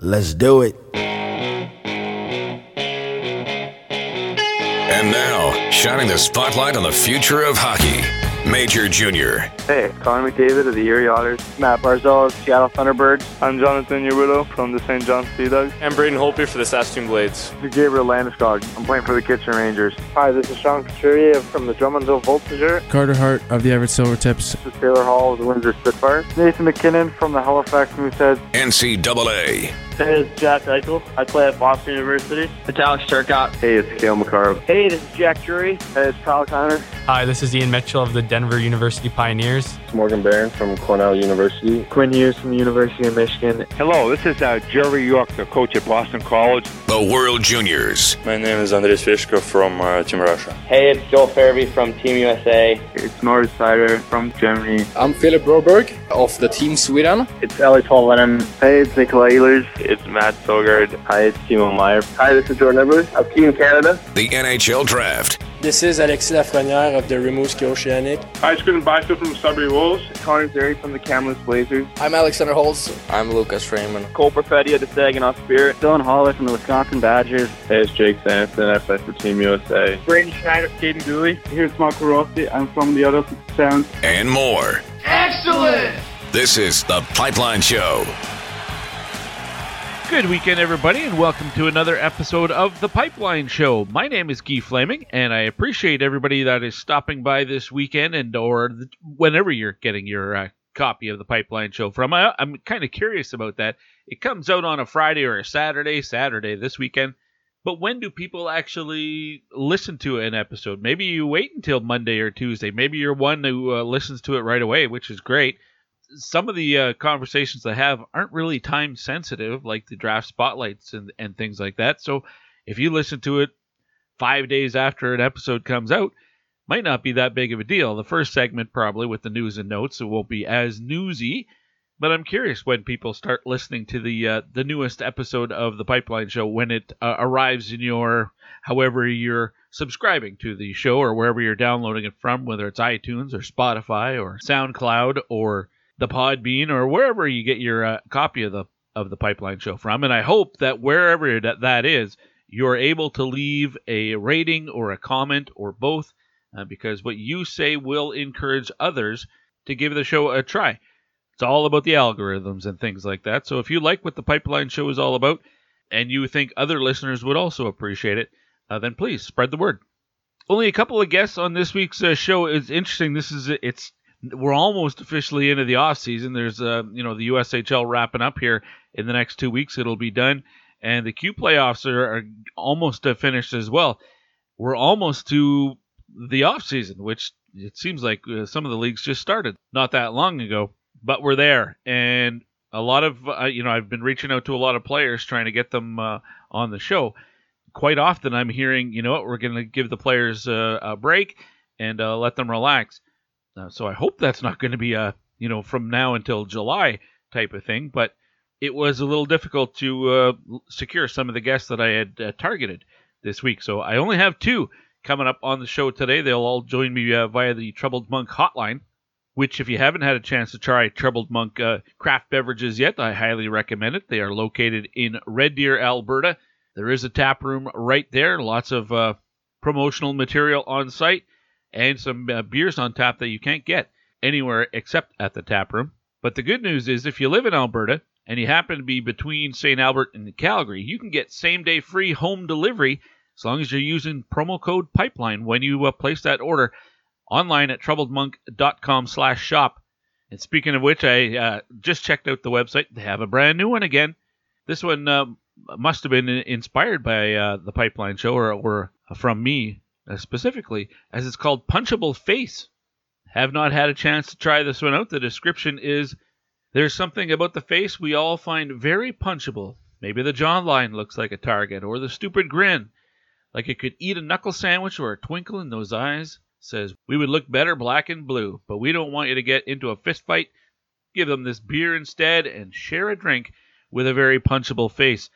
Let's do it. And now, shining the spotlight on the future of hockey, Major Junior. Hey, Connor McDavid of the Erie Otters. Matt Barzal of Seattle Thunderbirds. I'm Jonathan Urillo from the St. John Sea Dogs. I'm Braden Holtby for the Saskatoon Blades. This is Gabriel Landeskog. I'm playing for the Kitchener Rangers. Hi, this is Sean Couturier from the Drummondville Voltigeur. Carter Hart of the Everett Silvertips. This is Taylor Hall of the Windsor Spitfires. Nathan MacKinnon from the Halifax Mooseheads. NCAA. Hey, this is Jack Eichel. I play at Boston University. It's Alex Turcotte. Hey, it's Cale Makar. Hey, this is Jack Drury. Hey, it's Kyle Connor. Hi, this is Ian Mitchell of the Denver University Pioneers. It's Morgan Barron from Cornell University. Quinn Hughes from the University of Michigan. Hello, this is uh, Jerry York, the coach at Boston College. The World Juniors. My name is Andres Fishko from uh, Team Russia. Hey, it's Joel Farabee from Team USA. It's Moritz Seider from Germany. I'm Philip Broberg of the Team Sweden. It's Eeli Tolvanen. Hey, it's Nikolai Ehlers. It's Matt Sogaard. Hi, it's Timo Meier. Hi, this is Jordan Edwards of Team Canada. The NHL Draft. This is Alexis Lafreniere of the Rimouski Oceanic. Hi, it's Quinton Byfield from Sudbury Wolves. Connor Zary from the Kamloops Blazers. I'm Alexander Holtz. I'm Lucas Freeman. Cole Perfetti of the Saginaw Spirit. Dylan Holler from the Wisconsin Badgers. Hey, it's Jake Sanson. I play for Team USA. Braden Schneider, Caden Dooley. Here's Marco Rossi. I'm from the other Sound. And more. Excellent! This is The Pipeline Show. Good weekend, everybody, and welcome to another episode of The Pipeline Show. My name is Guy Flaming, and I appreciate everybody that is stopping by this weekend and or whenever you're getting your uh, copy of The Pipeline Show from. I, I'm kind of curious about that. It comes out on a Friday or a Saturday, Saturday this weekend. But when do people actually listen to an episode? Maybe you wait until Monday or Tuesday. Maybe you're one who uh, listens to it right away, which is great some of the uh, conversations I have aren't really time sensitive, like the draft spotlights and, and things like that. So if you listen to it five days after an episode comes out, might not be that big of a deal. The first segment, probably with the news and notes, it won't be as newsy. But I'm curious when people start listening to the uh, the newest episode of the Pipeline Show when it uh, arrives in your however you're subscribing to the show or wherever you're downloading it from, whether it's iTunes or Spotify or SoundCloud or the Podbean or wherever you get your uh, copy of the of the Pipeline Show from. And I hope that wherever that, that is, you're able to leave a rating or a comment or both, uh, because what you say will encourage others to give the show a try. It's all about the algorithms and things like that. So if you like what the Pipeline Show is all about, and you think other listeners would also appreciate it, uh, then please spread the word. Only a couple of guests on this week's uh, show is interesting. This is it's we're almost officially into the off season. There's uh, you know the USHL wrapping up here in the next two weeks. It'll be done, and the Q playoffs are, are almost uh, finished as well. We're almost to the off season, which it seems like uh, some of the leagues just started not that long ago, but we're there, and a lot of uh, you know I've been reaching out to a lot of players trying to get them uh, on the show. Quite often, I'm hearing, you know what, we're going to give the players uh, a break and let them relax uh, so I hope that's not going to be a you know from now until July type of thing. But it was a little difficult to uh, secure some of the guests that I had uh, targeted this week. So I only have two coming up on the show today. They'll all join me uh, via the Troubled Monk hotline. Which, if you haven't had a chance to try Troubled Monk uh, craft beverages yet, I highly recommend it. They are located in Red Deer, Alberta. There is a tap room right there. Lots of uh, promotional material on site and some uh, beers on tap that you can't get anywhere except at the tap room. But the good news is if you live in Alberta and you happen to be between St. Albert and Calgary, you can get same day free home delivery as long as you're using promo code pipeline when you uh, place that order online at troubledmonk.com slash shop. And speaking of which, I uh, just checked out the website. They have a brand new one again. This one uh, must have been inspired by uh, the Pipeline Show or, or from me Uh, specifically, as it's called Punchable Face. Have not had a chance to try this one out. The description is there's something about the face we all find very punchable. Maybe the jawline looks like a target, or the stupid grin, like it could eat a knuckle sandwich or a twinkle in those eyes. Says we would look better black and blue, but we don't want you to get into a fist fight. Give them this beer instead and share a drink with a very punchable face.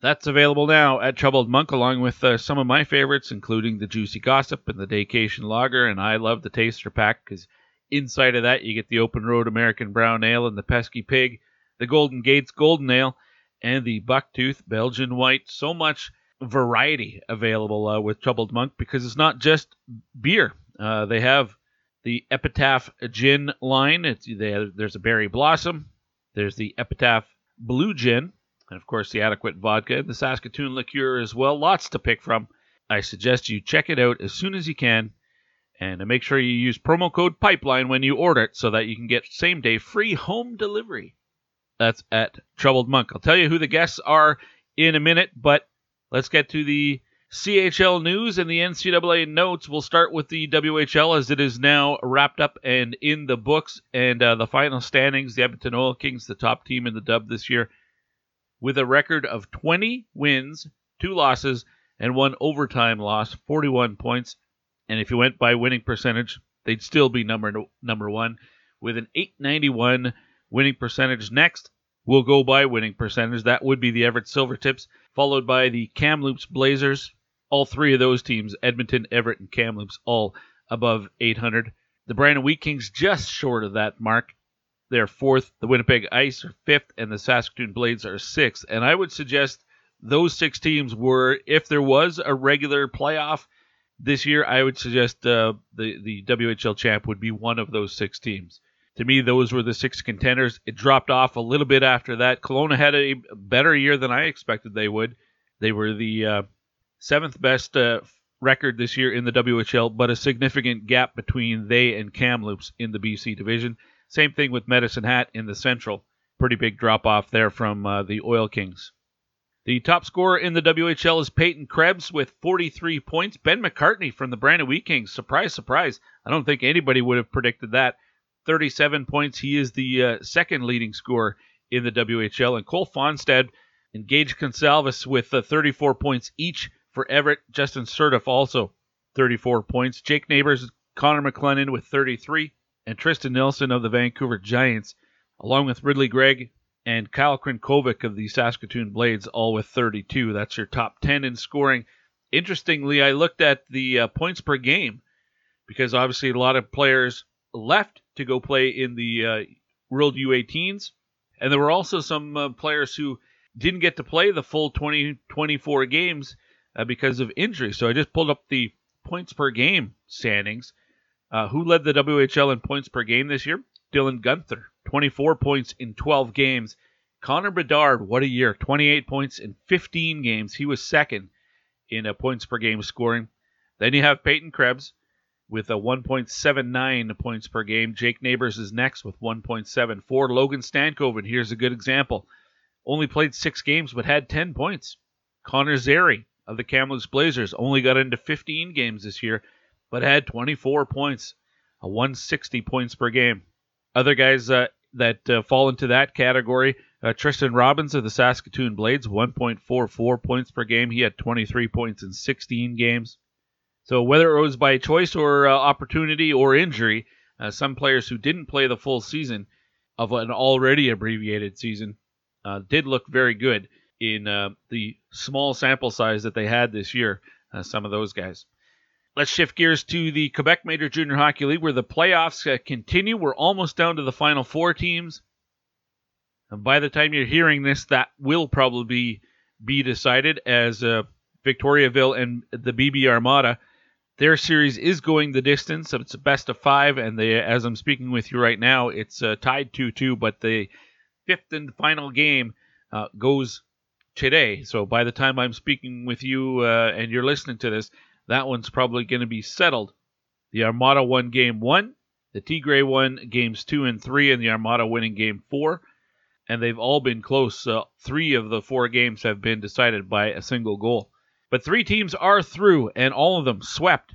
That's available now at Troubled Monk, along with uh, some of my favorites, including the Juicy Gossip and the Daycation Lager. And I love the Taster Pack because inside of that you get the Open Road American Brown Ale and the Pesky Pig, the Golden Gates Golden Ale, and the Bucktooth Belgian White. So much variety available uh, with Troubled Monk because it's not just beer. Uh, they have the Epitaph Gin line. It's they, there's a Berry Blossom. There's the Epitaph Blue Gin, and of course the Adequate Vodka and the Saskatoon Liqueur as well. Lots to pick from. I suggest you check it out as soon as you can, and make sure you use promo code Pipeline when you order it so that you can get same day free home delivery. That's at Troubled Monk. I'll tell you who the guests are in a minute, but let's get to the CHL news and the NCAA notes. We'll start with the WHL as it is now wrapped up and in the books. And uh, the final standings the Edmonton Oil Kings, the top team in the dub this year, with a record of 20 wins, two losses, and one overtime loss, 41 points. And if you went by winning percentage, they'd still be number number one with an 891 winning percentage. Next, we'll go by winning percentage. That would be the Everett Silvertips, followed by the Kamloops Blazers, all three of those teams, Edmonton, Everett, and Kamloops, all above 800. The Brandon Wheat Kings just short of that mark. They're fourth. The Winnipeg Ice are fifth, and the Saskatoon Blades are sixth. And I would suggest those six teams were, if there was a regular playoff this year, I would suggest uh, the the WHL champ would be one of those six teams. To me, those were the six contenders. It dropped off a little bit after that. Kelowna had a better year than I expected they would. They were the uh, seventh best uh, record this year in the WHL, but a significant gap between they and Kamloops in the BC division. Same thing with Medicine Hat in the Central. Pretty big drop off there from uh, the Oil Kings. The top scorer in the WHL is Peyton Krebs with 43 points. Ben McCartney from the Brandon Wheat Kings. Surprise, surprise. I don't think anybody would have predicted that. 37 points. He is the uh, second leading scorer in the WHL. And Cole Fonstad and Gage Goncalves with uh, 34 points each for Everett. Justin Sourdif also 34 points. Jake Neighbors, Connor McLennan with 33, and Tristen Nielsen of the Vancouver Giants, along with Ridly Greig and Kyle Crnkovic of the Saskatoon Blades, all with 32. That's your top 10 in scoring. Interestingly, I looked at the uh, points per game because obviously a lot of players left to go play in the uh, World U18s, and there were also some uh, players who didn't get to play the full 20, 24 games uh, because of injury. So I just pulled up the points per game standings. Uh, who led the WHL in points per game this year? Dylan Guenther, 24 points in 12 games. Connor Bedard, what a year, 28 points in 15 games. He was second in uh, points per game scoring. Then you have Peyton Krebs with a 1.79 points per game. Jake Neighbors is next with 1.74. Logan Stankoven, here's a good example. Only played six games but had 10 points. Connor Zary, of the Kamloops Blazers only got into 15 games this year, but had 24 points, a 160 points per game. Other guys uh, that uh, fall into that category, uh, Tristen Robins of the Saskatoon Blades, 1.44 points per game. He had 23 points in 16 games. So whether it was by choice or uh, opportunity or injury, uh, some players who didn't play the full season of an already abbreviated season uh, did look very good in the small sample size that they had this year, some of those guys. Let's shift gears to the Quebec Major Junior Hockey League where the playoffs uh, continue. We're almost down to the final four teams. And by the time you're hearing this, that will probably be, decided as uh, Victoriaville and the BB Armada. Their series is going the distance. It's a best of five, and they, as I'm speaking with you right now, it's uh, tied 2 2, but the fifth and final game uh, goes today. So by the time I'm speaking with you uh, and you're listening to this, that one's probably going to be settled. The Armada won game one, the Tigre won games two and three, and the Armada winning game four. And they've all been close. Uh, three of the four games have been decided by a single goal. But three teams are through, and all of them swept.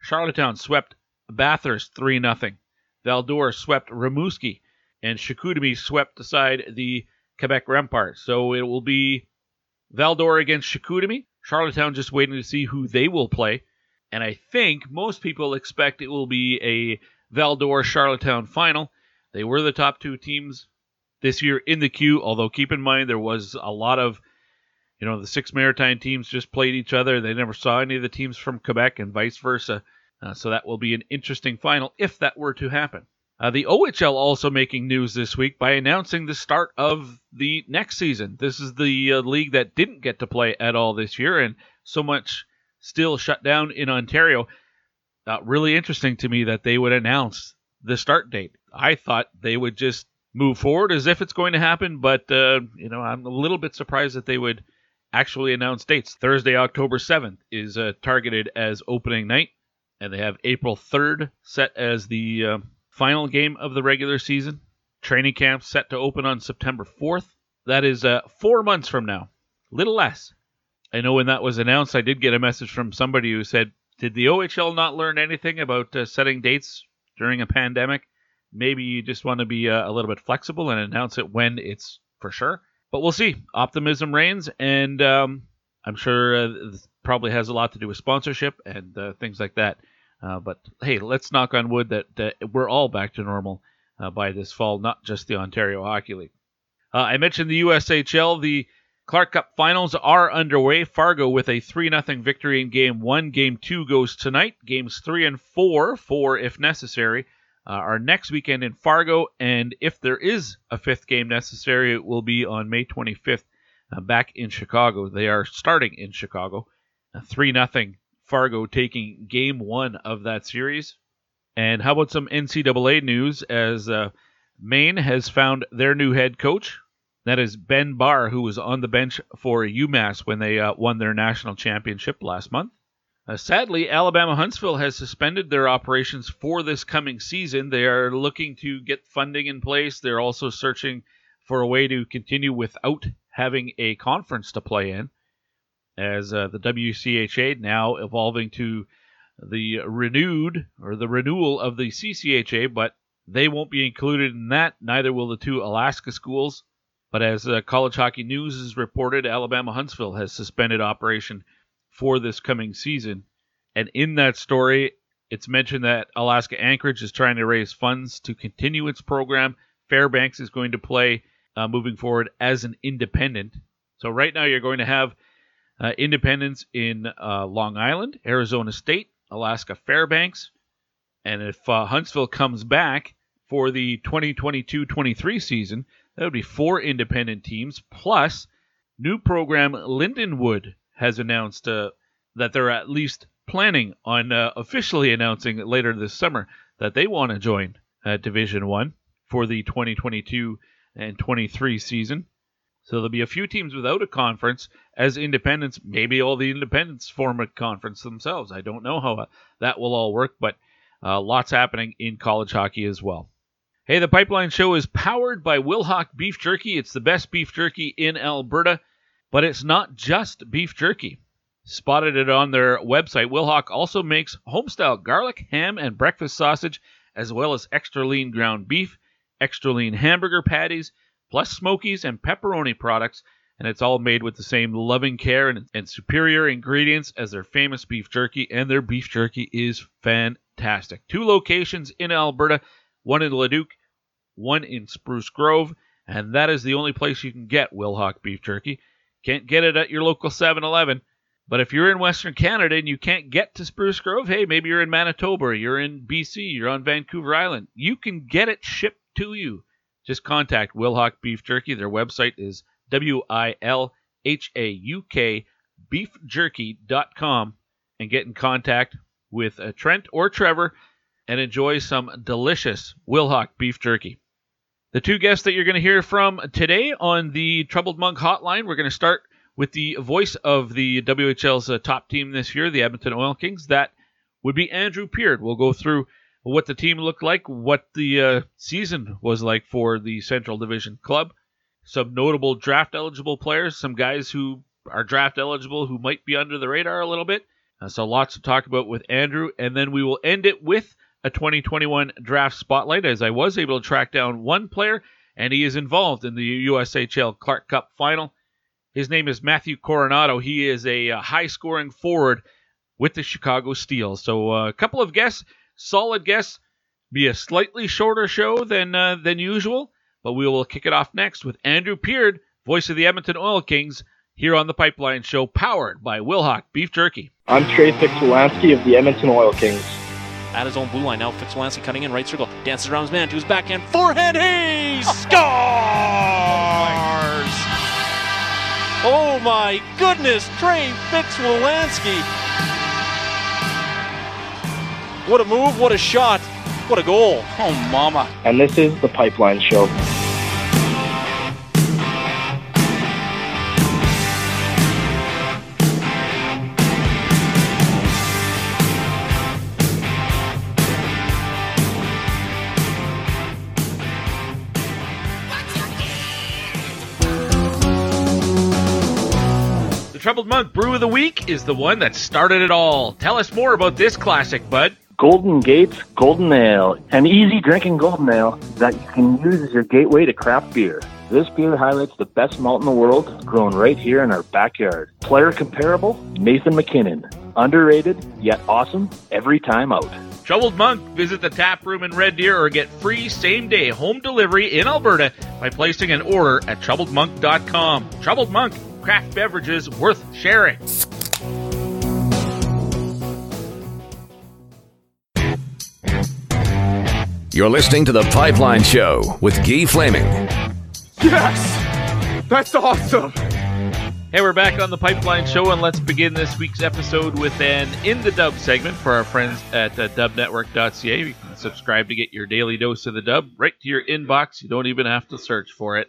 Charlottetown swept Bathurst 3 0. Val-d'Or swept Rimouski, and Chicoutimi swept aside the Quebec Rempart. So it will be Val-d'Or against Chicoutimi. Charlottetown just waiting to see who they will play. And I think most people expect it will be a Val-d'Or Charlottetown final. They were the top two teams this year in the queue, although keep in mind there was a lot of, you know, the six Maritime teams just played each other. They never saw any of the teams from Quebec and vice versa. Uh, so that will be an interesting final if that were to happen. Uh, the OHL also making news this week by announcing the start of the next season. This is the uh, league that didn't get to play at all this year, and so much still shut down in Ontario. Uh, really interesting to me that they would announce the start date. I thought they would just move forward as if it's going to happen, but uh, you know I'm a little bit surprised that they would actually announce dates. Thursday, October 7th is uh, targeted as opening night, and they have April 3rd set as the uh, final game of the regular season. Training camp set to open on September 4th. That is uh, four months from now, little less. I know when that was announced, I did get a message from somebody who said, "Did the OHL not learn anything about uh, setting dates during a pandemic? Maybe you just want to be uh, a little bit flexible and announce it when it's for sure." But we'll see. Optimism reigns, and um, I'm sure uh, probably has a lot to do with sponsorship and uh, things like that. Uh, but hey, let's knock on wood that we're all back to normal uh, by this fall, not just the Ontario Hockey League. Uh, I mentioned the USHL. The Clark Cup finals are underway. Fargo with a 3 0 victory in game one. Game two goes tonight. Games three and four, four if necessary, uh, are next weekend in Fargo. And if there is a fifth game necessary, it will be on May 25th uh, back in Chicago. They are starting in Chicago. 3 0 Fargo taking game one of that series. And how about some NCAA news as uh, Maine has found their new head coach? That is Ben Barr, who was on the bench for UMass when they uh, won their national championship last month. Uh, sadly, Alabama Huntsville has suspended their operations for this coming season. They are looking to get funding in place. They're also searching for a way to continue without having a conference to play in as uh, the WCHA now evolving to the renewed or the renewal of the CCHA, but they won't be included in that. Neither will the two Alaska schools. But as uh, College Hockey News has reported, Alabama Huntsville has suspended operation for this coming season. And in that story, it's mentioned that Alaska Anchorage is trying to raise funds to continue its program. Fairbanks is going to play uh, moving forward as an independent. So right now you're going to have uh, Independence in uh, Long Island, Arizona State, Alaska Fairbanks. And if uh, Huntsville comes back for the 2022 23 season, that would be four independent teams, plus new program Lindenwood has announced uh, that they're at least planning on uh, officially announcing later this summer that they want to join uh, Division One for the 2022 and 23 season. So there'll be a few teams without a conference as independents. Maybe all the independents form a conference themselves. I don't know how uh, that will all work, but uh, lots happening in college hockey as well. Hey, the Pipeline Show is powered by Wilhauk Beef Jerky. It's the best beef jerky in Alberta, but it's not just beef jerky. Spotted it on their website. Wilhauk also makes homestyle garlic, ham, and breakfast sausage, as well as extra lean ground beef, extra lean hamburger patties, plus smokies and pepperoni products, and it's all made with the same loving care and, and superior ingredients as their famous beef jerky, and their beef jerky is fantastic. Two locations in Alberta, one in Leduc, one in Spruce Grove, and that is the only place you can get Wilhauk beef jerky. Can't get it at your local 7 Eleven. But if you're in Western Canada and you can't get to Spruce Grove, hey, maybe you're in Manitoba, you're in BC, you're on Vancouver Island, you can get it shipped to you just contact Wilhauk Beef Jerky. Their website is W I L H A U K beefjerky.com and get in contact with uh, Trent or Trevor and enjoy some delicious Wilhauk beef jerky. The two guests that you're going to hear from today on the Troubled Monk Hotline, we're going to start with the voice of the WHL's uh, top team this year, the Edmonton Oil Kings. That would be Andrew Peard. We'll go through what the team looked like, what the uh, season was like for the Central Division club, some notable draft eligible players, some guys who are draft eligible who might be under the radar a little bit. Uh, so lots to talk about with Andrew, and then we will end it with a 2021 draft spotlight as I was able to track down one player, and he is involved in the USHL Clark Cup final. His name is Matthew Coronato. He is a, uh, high scoring forward with the Chicago Steel. So uh, a couple of guests solid guests. Be a slightly shorter show than uh, than usual, but we will kick it off next with Andrew Peard, voice of the Edmonton Oil Kings, here on the Pipeline Show, powered by Wilhauk Beef Jerky. I'm Trey Fix-Wolansky of the Edmonton Oil Kings. at his own blue line. Now Fix-Wolansky cutting in right circle, dances around his man to his backhand forehand. He scores! Oh my goodness, Trey Fix-Wolansky. What a move, what a shot, what a goal. Oh, mama. And this is the Pipeline Show. The Troubled Monk Brew of the Week is the one that started it all. Tell us more about this classic, bud. Golden Gates Golden Ale, an easy drinking golden ale that you can use as your gateway to craft beer. This beer highlights the best malt in the world, grown right here in our backyard. Player comparable, Nathan MacKinnon. Underrated, yet awesome, every time out. Troubled Monk, visit the tap room in Red Deer or get free same day home delivery in Alberta by placing an order at troubledmonk.com. Troubled Monk, craft beverages worth sharing. You're listening to The Pipeline Show with Guy Flaming. Yes! That's awesome! Hey, we're back on the Pipeline Show, and let's begin this week's episode with an In the Dub segment for our friends at uh, dubnetwork.ca. You can subscribe to get your daily dose of the dub right to your inbox. You don't even have to search for it.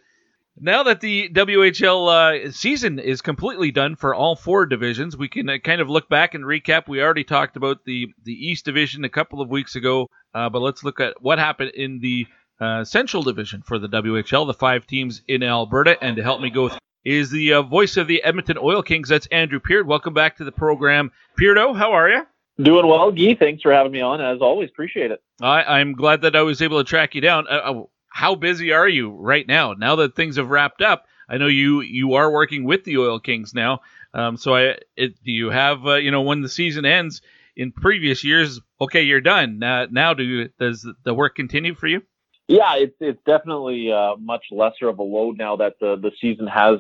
Now that the WHL uh, season is completely done for all four divisions, we can uh, kind of look back and recap. We already talked about the, the East Division a couple of weeks ago, uh, but let's look at what happened in the uh, Central Division for the WHL, the five teams in Alberta. And to help me go through is the uh, voice of the Edmonton Oil Kings. That's Andrew Peard. Welcome back to the program. Peardo, how are you? Doing well, Guy. Thanks for having me on. As always, appreciate it. I, I'm glad that I was able to track you down. Uh, how busy are you right now? Now that things have wrapped up, I know you you are working with the Oil Kings now. Um, so I it, do you have uh, you know when the season ends in previous years? Okay, you're done. Uh, now do does the work continue for you? Yeah, it's it's definitely uh, much lesser of a load now that the the season has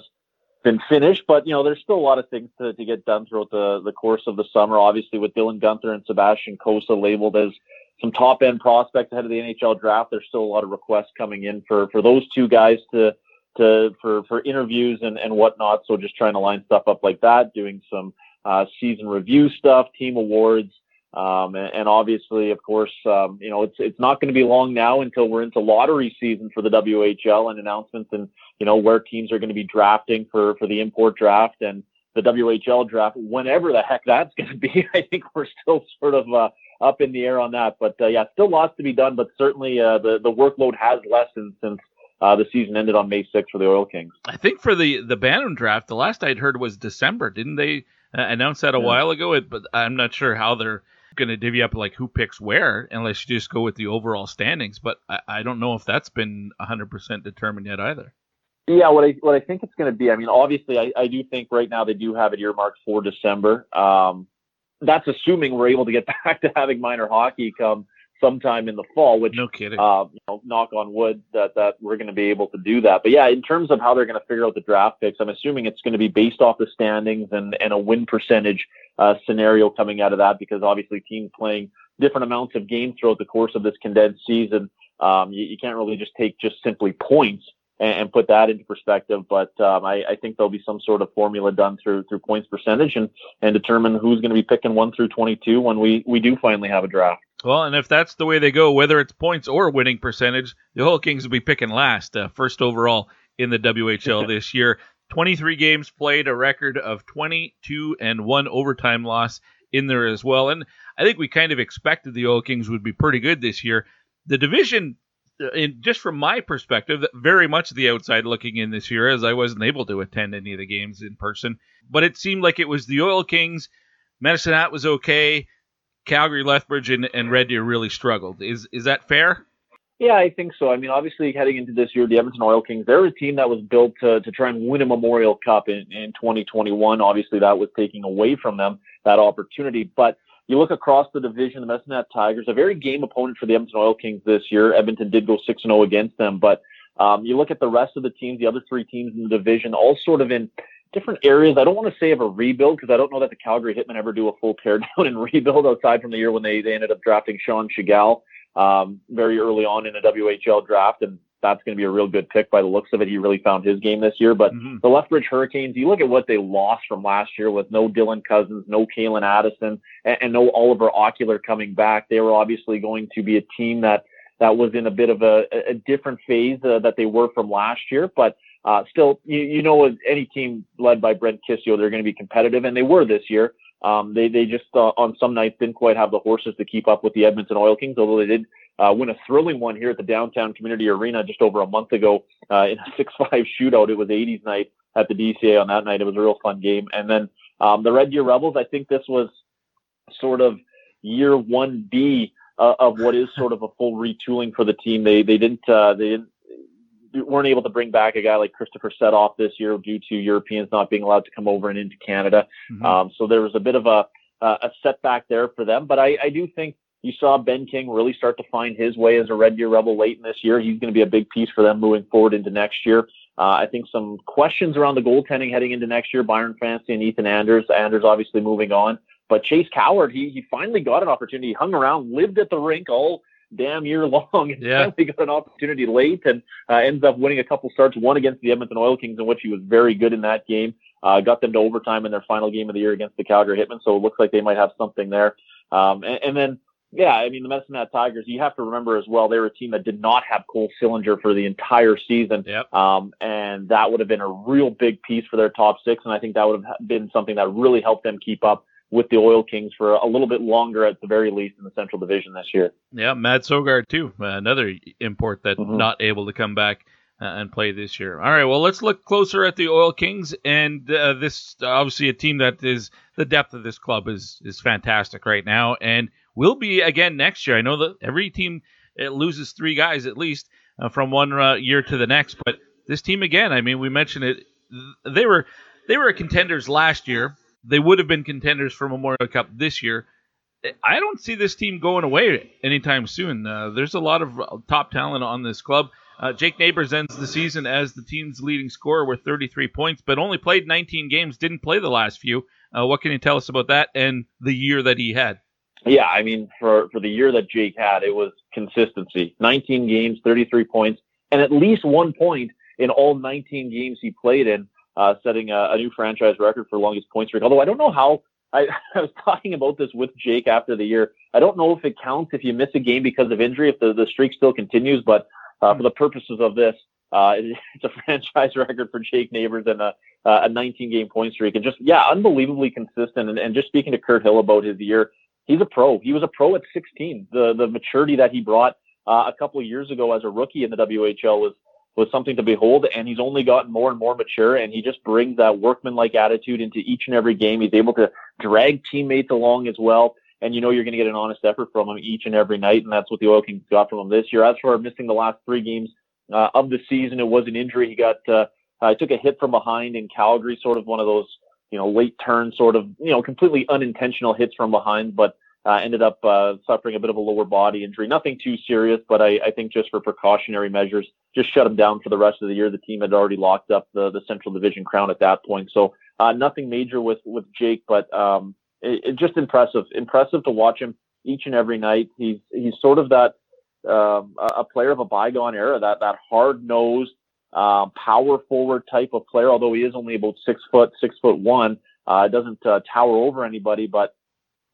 been finished. But you know, there's still a lot of things to, to get done throughout the the course of the summer. Obviously, with Dylan Guenther and Sebastian Cossa labeled as some top end prospects ahead of the NHL draft. There's still a lot of requests coming in for for those two guys to to for for interviews and and whatnot. So just trying to line stuff up like that, doing some uh, season review stuff, team awards. Um, and, and, obviously, of course, um, you know, it's, it's not going to be long now until we're into lottery season for the WHL and announcements and, you know, where teams are going to be drafting for, for the import draft and the WHL draft, whenever the heck that's going to be. I think we're still sort of, uh, up in the air on that. But uh, yeah, still lots to be done. But certainly uh, the the workload has lessened since uh, the season ended on May 6th for the Oil Kings. I think for the the Bantam draft, the last I'd heard was December. Didn't they uh, announce that a yeah. while ago? It, but I'm not sure how they're going to divvy up like who picks where, unless you just go with the overall standings. But I, I don't know if that's been 100% determined yet either. Yeah, what I what I think it's going to be. I mean, obviously, I, I do think right now they do have it earmarked for December. Um, that's assuming we're able to get back to having minor hockey come sometime in the fall, which no kidding. Uh, you know, knock on wood that that we're going to be able to do that. But yeah, in terms of how they're going to figure out the draft picks, I'm assuming it's going to be based off the standings and and a win percentage uh, scenario coming out of that because obviously teams playing different amounts of games throughout the course of this condensed season. Um, you, you can't really just take just simply points and, put that into perspective. But um, I, I, think there'll be some sort of formula done through through points percentage and and determine who's going to be picking one through 22 when we we do finally have a draft. Well, and if that's the way they go, whether it's points or winning percentage, the Oil Kings will be picking last, uh, first overall in the WHL this year. 23 games played, a record of 22 and one overtime loss in there as well. And I think we kind of expected the Oil Kings would be pretty good this year. The division in, just from my perspective, very much the outside looking in this year, as I wasn't able to attend any of the games in person. But it seemed like it was the Oil Kings. Medicine Hat was okay. Calgary, Lethbridge, and, and Red Deer really struggled. Is is that fair? Yeah, I think so. I mean, obviously, heading into this year, the Edmonton Oil Kings, they're a team that was built to, to try and win a Memorial Cup in, in 2021. Obviously, that was taking away from them that opportunity. But you look across the division, the Medicine Hat Tigers, a very game opponent for the Edmonton Oil Kings this year. Edmonton did go 6 0 against them, but um, you look at the rest of the teams, the other three teams in the division, all sort of in different areas. I don't want to say of a rebuild because I don't know that the Calgary Hitmen ever do a full teardown and rebuild outside from the year when they, they ended up drafting Sean Tschigerl um, very early on in a WHL draft. And that's going to be a real good pick by the looks of it. He really found his game this year. But mm-hmm. the Lethbridge Hurricanes, you look at what they lost from last year with no Dylan Cozens, no Calen Addison, and, and no Oliver Ocular coming back. They were obviously going to be a team that that was in a bit of a, a different phase uh, that they were from last year. But uh, still, you, you know, any team led by Brent Kisio, they're going to be competitive, and they were this year. Um, they they just uh, on some nights didn't quite have the horses to keep up with the Edmonton Oil Kings, although they did uh, win a thrilling one here at the downtown community arena just over a month ago uh, in a 6-5 shootout. It was 80s night at the DCA on that night. It was a real fun game. And then um, the Red Deer Rebels, I think this was sort of year 1B uh, of what is sort of a full retooling for the team. They they didn't uh, they didn't weren't able to bring back a guy like Christoffer Sedoff this year due to Europeans not being allowed to come over and into Canada. Mm-hmm. Um, so there was a bit of a, a setback there for them. But I, I do think you saw Ben King really start to find his way as a Red Deer Rebel late in this year. He's going to be a big piece for them moving forward into next year. Uh, I think some questions around the goaltending heading into next year. Byron Fancy and Ethan Anders. Anders obviously moving on. But Chase Coward, he, he finally got an opportunity. He hung around, lived at the rink all damn year long. And yeah. finally got an opportunity late and uh, ends up winning a couple starts, one against the Edmonton Oil Kings, in which he was very good in that game. Uh, got them to overtime in their final game of the year against the Calgary Hitmen. So it looks like they might have something there. Um, and, and then, yeah, I mean, the Medicine Hat Tigers, you have to remember as well, they were a team that did not have Cole Sillinger for the entire season. Yep. Um, and that would have been a real big piece for their top six. And I think that would have been something that really helped them keep up with the Oil Kings for a little bit longer at the very least in the Central Division this year. Yeah, Matt Sogaard too, another import that mm-hmm. not able to come back uh, and play this year. All right, well let's look closer at the Oil Kings and uh, this obviously a team that is the depth of this club is is fantastic right now and will be again next year. I know that every team it loses three guys at least uh, from one uh, year to the next, but this team again, I mean we mentioned it they were they were contenders last year they would have been contenders for Memorial Cup this year. I don't see this team going away anytime soon. Uh, there's a lot of top talent on this club. Uh, Jake Neighbors ends the season as the team's leading scorer with 33 points, but only played 19 games, didn't play the last few. Uh, what can you tell us about that and the year that he had? Yeah, I mean, for, for the year that Jake had, it was consistency 19 games, 33 points, and at least one point in all 19 games he played in uh, setting a, a, new franchise record for longest point streak. Although I don't know how. I, I, was talking about this with Jake after the year. I don't know if it counts if you miss a game because of injury, if the, the streak still continues. But uh, for the purposes of this, uh, it, it's a franchise record for Jake Neighbors and a, a 19 game point streak. And just, yeah, unbelievably consistent. And, and just speaking to Kirt Hill about his year, he's a pro. He was a pro at 16. The, the maturity that he brought uh, a couple of years ago as a rookie in the WHL was was something to behold. And he's only gotten more and more mature, and he just brings that workmanlike attitude into each and every game. He's able to drag teammates along as well. And you know you're going to get an honest effort from him each and every night, and that's what the Oil Kings got from him this year. As for missing the last three games uh, of the season, it was an injury. He got uh, uh, took a hit from behind in Calgary, sort of one of those you know late turn, sort of you know completely unintentional hits from behind, but uh, ended up uh, suffering a bit of a lower body injury. Nothing too serious, but I, I, think just for precautionary measures, just shut him down for the rest of the year. The team had already locked up the, the Central Division crown at that point. So uh, nothing major with, with Jake, but um, it, it, just impressive. Impressive to watch him each and every night. He's he's sort of that um, a player of a bygone era, that that hard nosed, uh, power forward type of player. Although he is only about six foot, six foot one, uh, doesn't uh, tower over anybody, but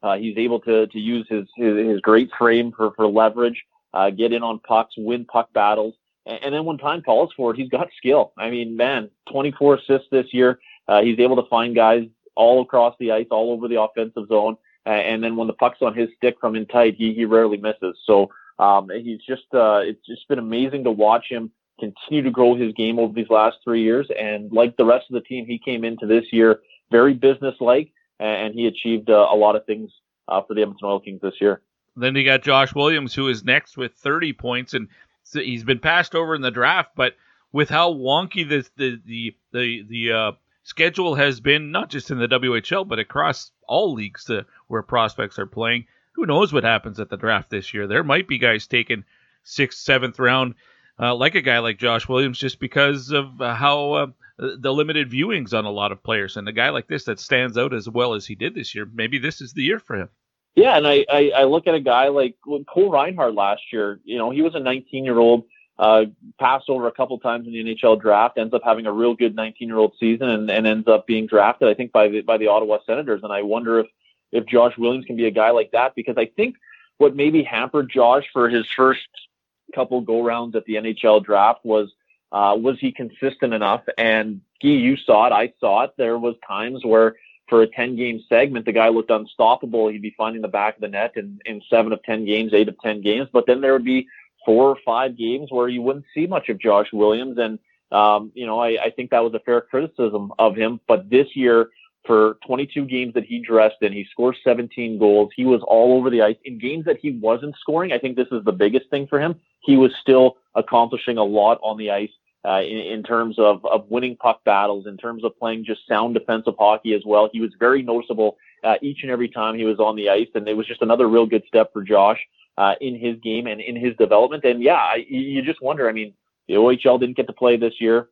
uh, he's able to to use his his, his great frame for for leverage, uh, get in on pucks, win puck battles, and, and, then when time calls for it, he's got skill. I mean, man, 24 assists this year. Uh, he's able to find guys all across the ice, all over the offensive zone, and then when the puck's on his stick from in tight, he he rarely misses. So um, he's just uh, it's just been amazing to watch him continue to grow his game over these last three years. And like the rest of the team, he came into this year very business-like and he achieved uh, a lot of things uh, for the Edmonton Oil Kings this year. Then you got Josh Williams, who is next with 30 points, and he's been passed over in the draft. But with how wonky this, the the the the uh, schedule has been, not just in the WHL but across all leagues to where prospects are playing, who knows what happens at the draft this year? There might be guys taken sixth, seventh round, uh, like a guy like Josh Williams, just because of how uh, the limited viewings on a lot of players. And a guy like this that stands out as well as he did this year, maybe this is the year for him. Yeah, and I, I, I look at a guy like Cole Reinhardt last year. You know, he was a 19 year old, uh, passed over a couple times in the NHL draft, ends up having a real good 19 year old season, and, and ends up being drafted, I think, by the by the Ottawa Senators. And I wonder if if Josh Williams can be a guy like that because I think what maybe hampered Josh for his first couple go rounds at the NHL draft was uh, was he consistent enough? And Guy, you saw it, I saw it. There was times where for a 10 game segment, the guy looked unstoppable. He'd be finding the back of the net in, in seven of 10 games, eight of 10 games. But then there would be four or five games where you wouldn't see much of Josh Williams. And, um, you know, I, I think that was a fair criticism of him. But this year, for 22 games that he dressed in, he scored 17 goals. He was all over the ice. In games that he wasn't scoring, I think this is the biggest thing for him. He was still accomplishing a lot on the ice uh, in, in, terms of, of winning puck battles, in terms of playing just sound defensive hockey as well. He was very noticeable uh, each and every time he was on the ice, and it was just another real good step for Josh uh, in his game and in his development. And yeah, you just wonder. I mean, the OHL didn't get to play this year.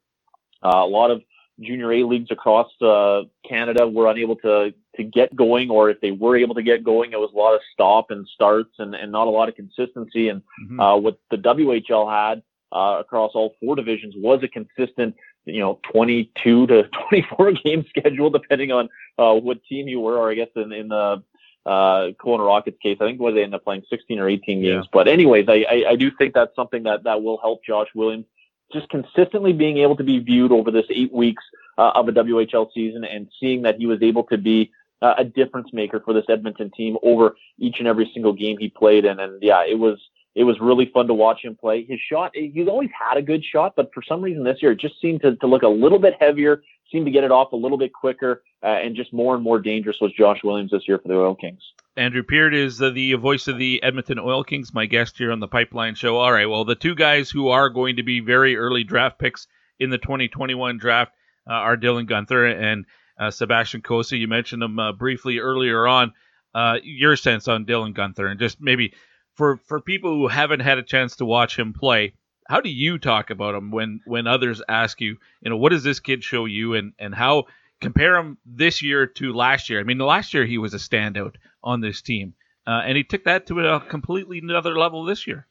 Uh, a lot of junior A leagues across uh, Canada were unable to to get going, or if they were able to get going, it was a lot of stop and starts and, and not a lot of consistency. And mm-hmm. uh, what the WHL had uh, across all four divisions was a consistent, you know, 22 to 24 game schedule, depending on uh, what team you were, or I guess in, in the uh, Kelowna Rockets case, I think was they ended up playing 16 or 18 games. Yeah. But anyways, I, I, I do think that's something that, that will help Josh Williams just consistently being able to be viewed over this eight weeks uh, of a WHL season and seeing that he was able to be uh, a difference maker for this Edmonton team over each and every single game he played in. And yeah, it was it was really fun to watch him play. His shot, he's always had a good shot, but for some reason this year it just seemed to, to look a little bit heavier, seemed to get it off a little bit quicker, uh, and just more and more dangerous was Josh Williams this year for the Oil Kings. Andrew Peard is uh, the voice of the Edmonton Oil Kings, my guest here on the Pipeline Show. All right, well, the two guys who are going to be very early draft picks in the 2021 draft uh, are Dylan Guenther and uh, Sebastian Cossa. You mentioned them uh, briefly earlier on. Uh, your sense on Dylan Guenther and just maybe for for people who haven't had a chance to watch him play, how do you talk about him when when others ask you, you know, what does this kid show you, and and how compare him this year to last year? I mean, last year he was a standout on this team, uh, and he took that to a completely another level this year.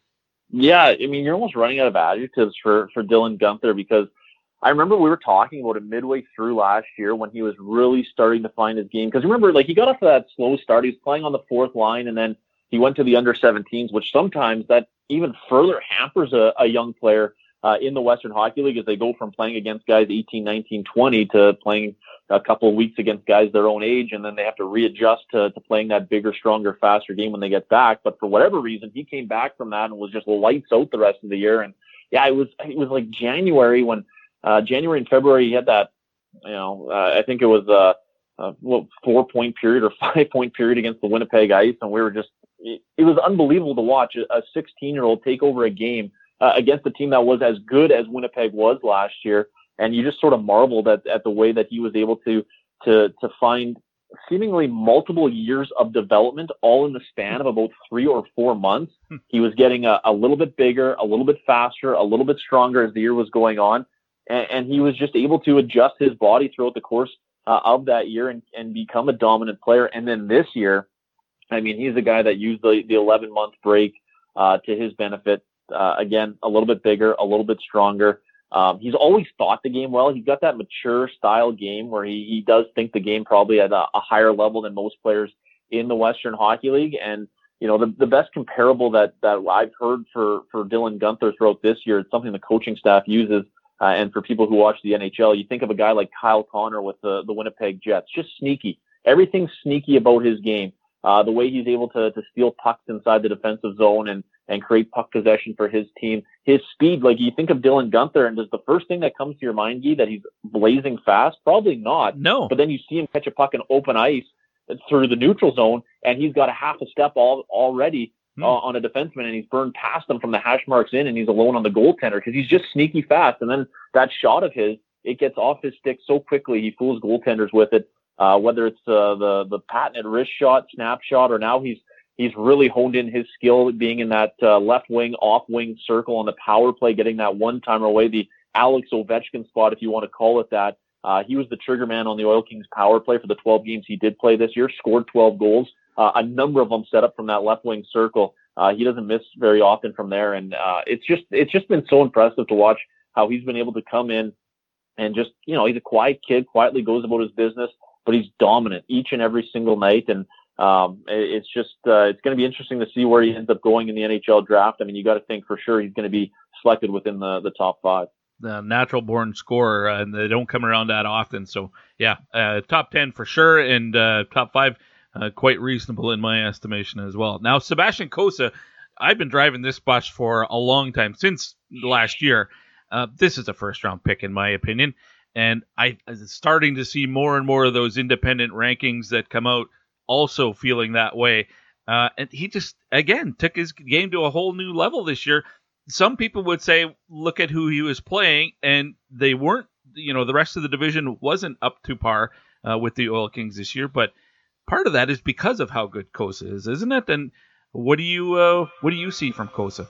Yeah, I mean, you're almost running out of adjectives for for Dylan Guenther because. I remember we were talking about him midway through last year when he was really starting to find his game. Because remember, like he got off to that slow start. He was playing on the fourth line, and then he went to the under 17s, which sometimes that even further hampers a, a young player uh, in the Western Hockey League as they go from playing against guys 18, 19, 20 to playing a couple of weeks against guys their own age, and then they have to readjust to, to playing that bigger, stronger, faster game when they get back. But for whatever reason, he came back from that and was just lights out the rest of the year. And yeah, it was it was like January when uh, January and February he had that, you know, uh, I think it was a, a four point period or five point period against the Winnipeg Ice, and we were just it, was unbelievable to watch a 16 year old take over a game uh, against a team that was as good as Winnipeg was last year. And you just sort of marveled at, at the way that he was able to, to, to find seemingly multiple years of development all in the span of about three or four months. Hmm. He was getting a, a little bit bigger, a little bit faster, a little bit stronger as the year was going on. And, and he was just able to adjust his body throughout the course uh, of that year and, and become a dominant player. And then this year, I mean, he's a guy that used the, the 11 month break uh, to his benefit. Uh, again, a little bit bigger, a little bit stronger. Um, he's always thought the game well. He's got that mature style game where he, he does think the game probably at a, a higher level than most players in the Western Hockey League. And, you know, the, the best comparable that, that I've heard for, for Dylan Guenther throughout this year, it's something the coaching staff uses. Uh, and for people who watch the NHL, you think of a guy like Kyle Connor with the, the Winnipeg Jets, just sneaky. Everything's sneaky about his game. Uh, the way he's able to, to steal pucks inside the defensive zone and, and create puck possession for his team. His speed, like you think of Dylan Guenther, and does the first thing that comes to your mind, Guy, that he's blazing fast? Probably not. No. But then you see him catch a puck in open ice through the neutral zone, and he's got a half a step all, already hmm. uh, on a defenseman, and he's burned past them from the hash marks in, and he's alone on the goaltender because he's just sneaky fast. And then that shot of his, it gets off his stick so quickly, he fools goaltenders with it. Uh, whether it's uh, the the patented wrist shot, snapshot, or now he's he's really honed in his skill being in that uh, left wing, off wing circle on the power play, getting that one timer away. The Alex Ovechkin spot, if you want to call it that. Uh, he was the trigger man on the Oil Kings power play for the 12 games he did play this year, scored 12 goals, uh, a number of them set up from that left wing circle. Uh, he doesn't miss very often from there. And, uh, it's just, it's just been so impressive to watch how he's been able to come in and just, you know, he's a quiet kid, quietly goes about his business, but he's dominant each and every single night. And, um, it's just, uh, it's going to be interesting to see where he ends up going in the NHL draft. I mean, you got to think for sure he's going to be selected within the, the top five. The natural born scorer, uh, and they don't come around that often. So, yeah, uh, top 10 for sure, and uh, top five, uh, quite reasonable in my estimation as well. Now, Sebastian Cossa, I've been driving this bus for a long time, since last year. Uh, this is a first round pick, in my opinion. And I, I'm starting to see more and more of those independent rankings that come out also feeling that way. Uh, and he just, again, took his game to a whole new level this year some people would say, look at who he was playing, and they weren't. You know, the rest of the division wasn't up to par uh, with the Oil Kings this year, but part of that is because of how good Cossa is, isn't it? And what do you uh, what do you see from Cossa?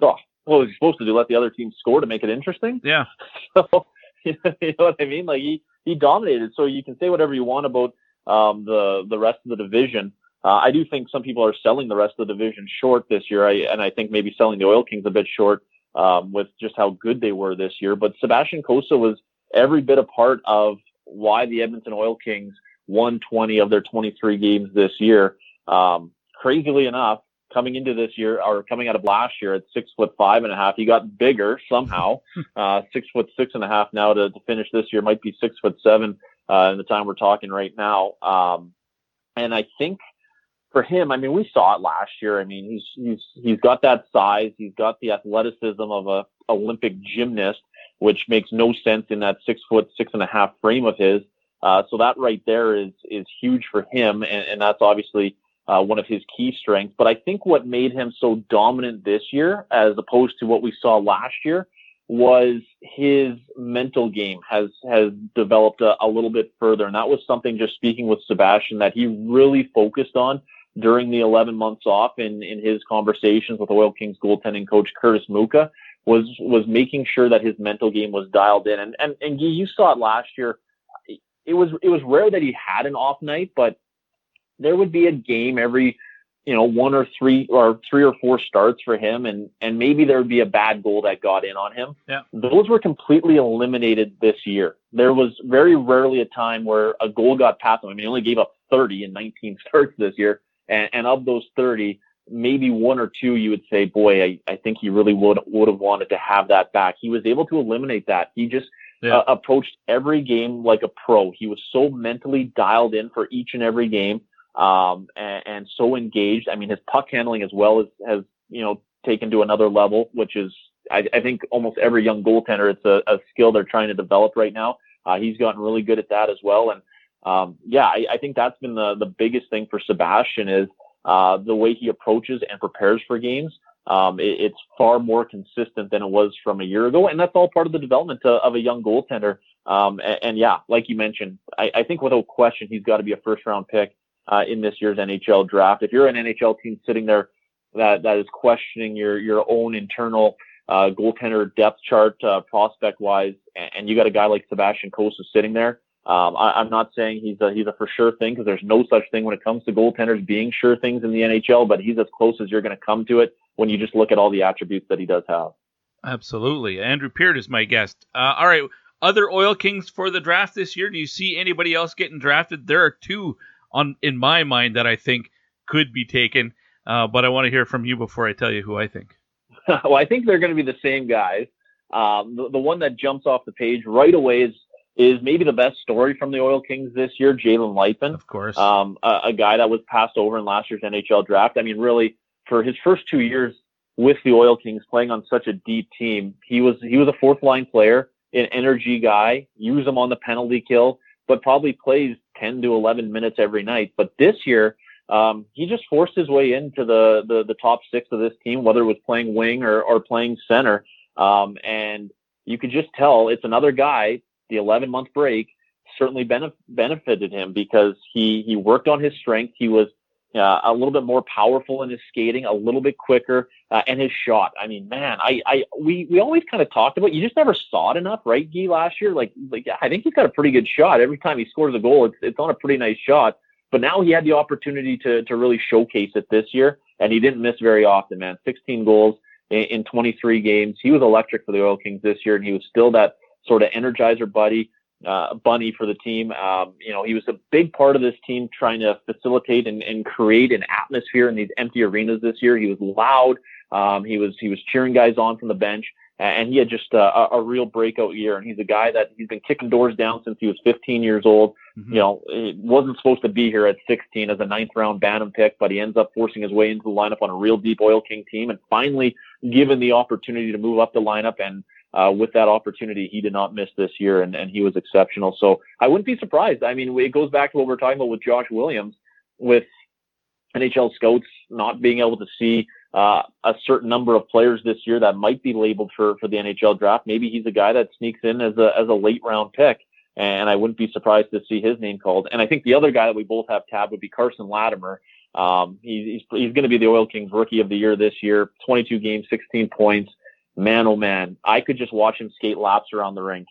Oh, well, he's supposed to do let the other team score to make it interesting. Yeah. So you know what I mean? Like he he dominated. So you can say whatever you want about um, the the rest of the division. Uh, I do think some people are selling the rest of the division short this year, I, and I think maybe selling the Oil Kings a bit short um, with just how good they were this year. But Sebastian Cossa was every bit a part of why the Edmonton Oil Kings won 20 of their 23 games this year. Um, crazily enough, coming into this year or coming out of last year at six foot five and a half, he got bigger somehow. uh, six foot six and a half now to, to finish this year might be six foot seven uh, in the time we're talking right now. Um, and I think for him, I mean, we saw it last year. I mean, he's he's he's got that size, he's got the athleticism of a Olympic gymnast, which makes no sense in that six foot six and a half frame of his. Uh, so that right there is is huge for him, and, and that's obviously uh, one of his key strengths. But I think what made him so dominant this year, as opposed to what we saw last year, was his mental game has has developed a, a little bit further, and that was something just speaking with Sebastian that he really focused on during the 11 months off in, in his conversations with Oil Kings goaltending coach Curtis Muka was was making sure that his mental game was dialed in. And and and you saw it last year. It was it was rare that he had an off night, but there would be a game every you know one or three or three or four starts for him, and and maybe there would be a bad goal that got in on him. Yeah. Those were completely eliminated this year. There was very rarely a time where a goal got past him. I mean, he only gave up 30 in 19 starts this year. And, and of those 30, maybe one or two you would say, boy, I, I think he really would would have wanted to have that back. He was able to eliminate that. He just yeah. uh, approached every game like a pro. He was so mentally dialed in for each and every game, um, and, and so engaged. I mean, his puck handling as well as has you know taken to another level, which is I, I think almost every young goaltender it's a, a skill they're trying to develop right now. Uh, he's gotten really good at that as well, and um, yeah, I, I, think that's been the, the biggest thing for Sebastian is uh, the way he approaches and prepares for games. Um, it, it's far more consistent than it was from a year ago, and that's all part of the development of, of a young goaltender. Um, and, and, yeah, like you mentioned, I, I, think without question he's got to be a first round pick uh, in this year's NHL draft. If you're an NHL team sitting there that that is questioning your your own internal uh, goaltender depth chart uh, prospect wise, and, and you got a guy like Sebastian Cossa sitting there um, I, am not saying he's a he's a for sure thing because there's no such thing when it comes to goaltenders being sure things in the NHL. But he's as close as you're going to come to it when you just look at all the attributes that he does have. Absolutely, Andrew Peard is my guest. Uh, all right, other Oil Kings for the draft this year. Do you see anybody else getting drafted? There are two on in my mind that I think could be taken, uh, but I want to hear from you before I tell you who I think. well, I think they're going to be the same guys. Um, the, the one that jumps off the page right away is is maybe the best story from the Oil Kings this year, Jalen Luypen. Of course. Um, a, a, guy that was passed over in last year's NHL draft. I mean, really, for his first two years with the Oil Kings playing on such a deep team, he was, he was a fourth line player, an energy guy, use him on the penalty kill, but probably plays 10 to 11 minutes every night. But this year, um, he just forced his way into the, the, the top six of this team, whether it was playing wing or, or playing center. Um, and you could just tell it's another guy the 11 month break certainly benef- benefited him because he he worked on his strength. He was uh, a little bit more powerful in his skating, a little bit quicker, uh, and his shot. I mean, man, I, I, we, we always kind of talked about. You just never saw it enough, right, Guy? Last year, like, like I think he's got a pretty good shot. Every time he scores a goal, it's, it's on a pretty nice shot. But now he had the opportunity to, to really showcase it this year, and he didn't miss very often. Man, 16 goals in, in 23 games. He was electric for the Oil Kings this year, and he was still that sort of energizer buddy uh, bunny for the team. Um, you know, he was a big part of this team trying to facilitate and, and create an atmosphere in these empty arenas this year. He was loud. Um, he was he was cheering guys on from the bench, and he had just a, a real breakout year. And he's a guy that he's been kicking doors down since he was 15 years old. Mm-hmm. You know, it wasn't supposed to be here at 16 as a ninth round Bantam pick, but he ends up forcing his way into the lineup on a real deep Oil King team, and finally given the opportunity to move up the lineup and uh, with that opportunity, he did not miss this year, and, and he was exceptional. So I wouldn't be surprised. I mean, it goes back to what we are talking about with Josh Williams, with NHL scouts not being able to see uh, a certain number of players this year that might be labeled for for the NHL draft. Maybe he's a guy that sneaks in as a as a late round pick, and I wouldn't be surprised to see his name called. And I think the other guy that we both have tabbed would be Carson Latimer. Um, he's, he's going to be the Oil Kings Rookie of the Year this year. 22 games, 16 points man, oh man, I could just watch him skate laps around the rink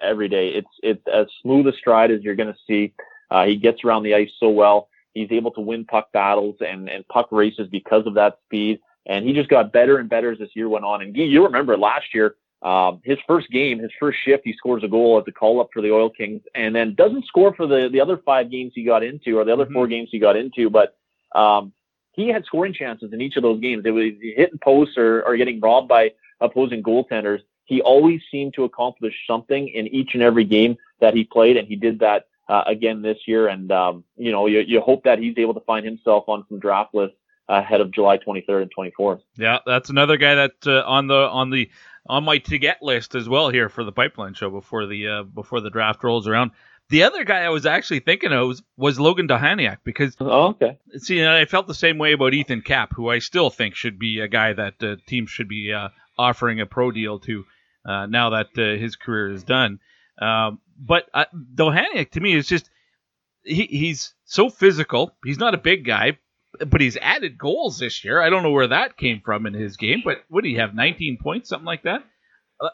every day. It's it's as smooth a stride as you're going to see. Uh, he gets around the ice so well. He's able to win puck battles and and puck races because of that speed. And he just got better and better as this year went on. And you remember last year, um, his first game, his first shift, he scores a goal at the call up for the Oil Kings, and then doesn't score for the the other five games he got into or the other mm-hmm. four games he got into, but. Um, he had scoring chances in each of those games. It was hitting posts or, or getting robbed by opposing goaltenders, he always seemed to accomplish something in each and every game that he played, and he did that uh, again this year. And um, you know, you, you hope that he's able to find himself on some draft lists ahead of July 23rd and 24th. Yeah, that's another guy that uh, on the on the on my to get list as well here for the pipeline show before the uh, before the draft rolls around. The other guy I was actually thinking of was, was Logan Dohaniak because oh, okay. See, I felt the same way about Ethan Cap, who I still think should be a guy that uh, teams should be uh, offering a pro deal to uh, now that uh, his career is done. Um, but uh, to me is just he, he's so physical. He's not a big guy, but he's added goals this year. I don't know where that came from in his game, but what do you have? 19 points, something like that. Uh,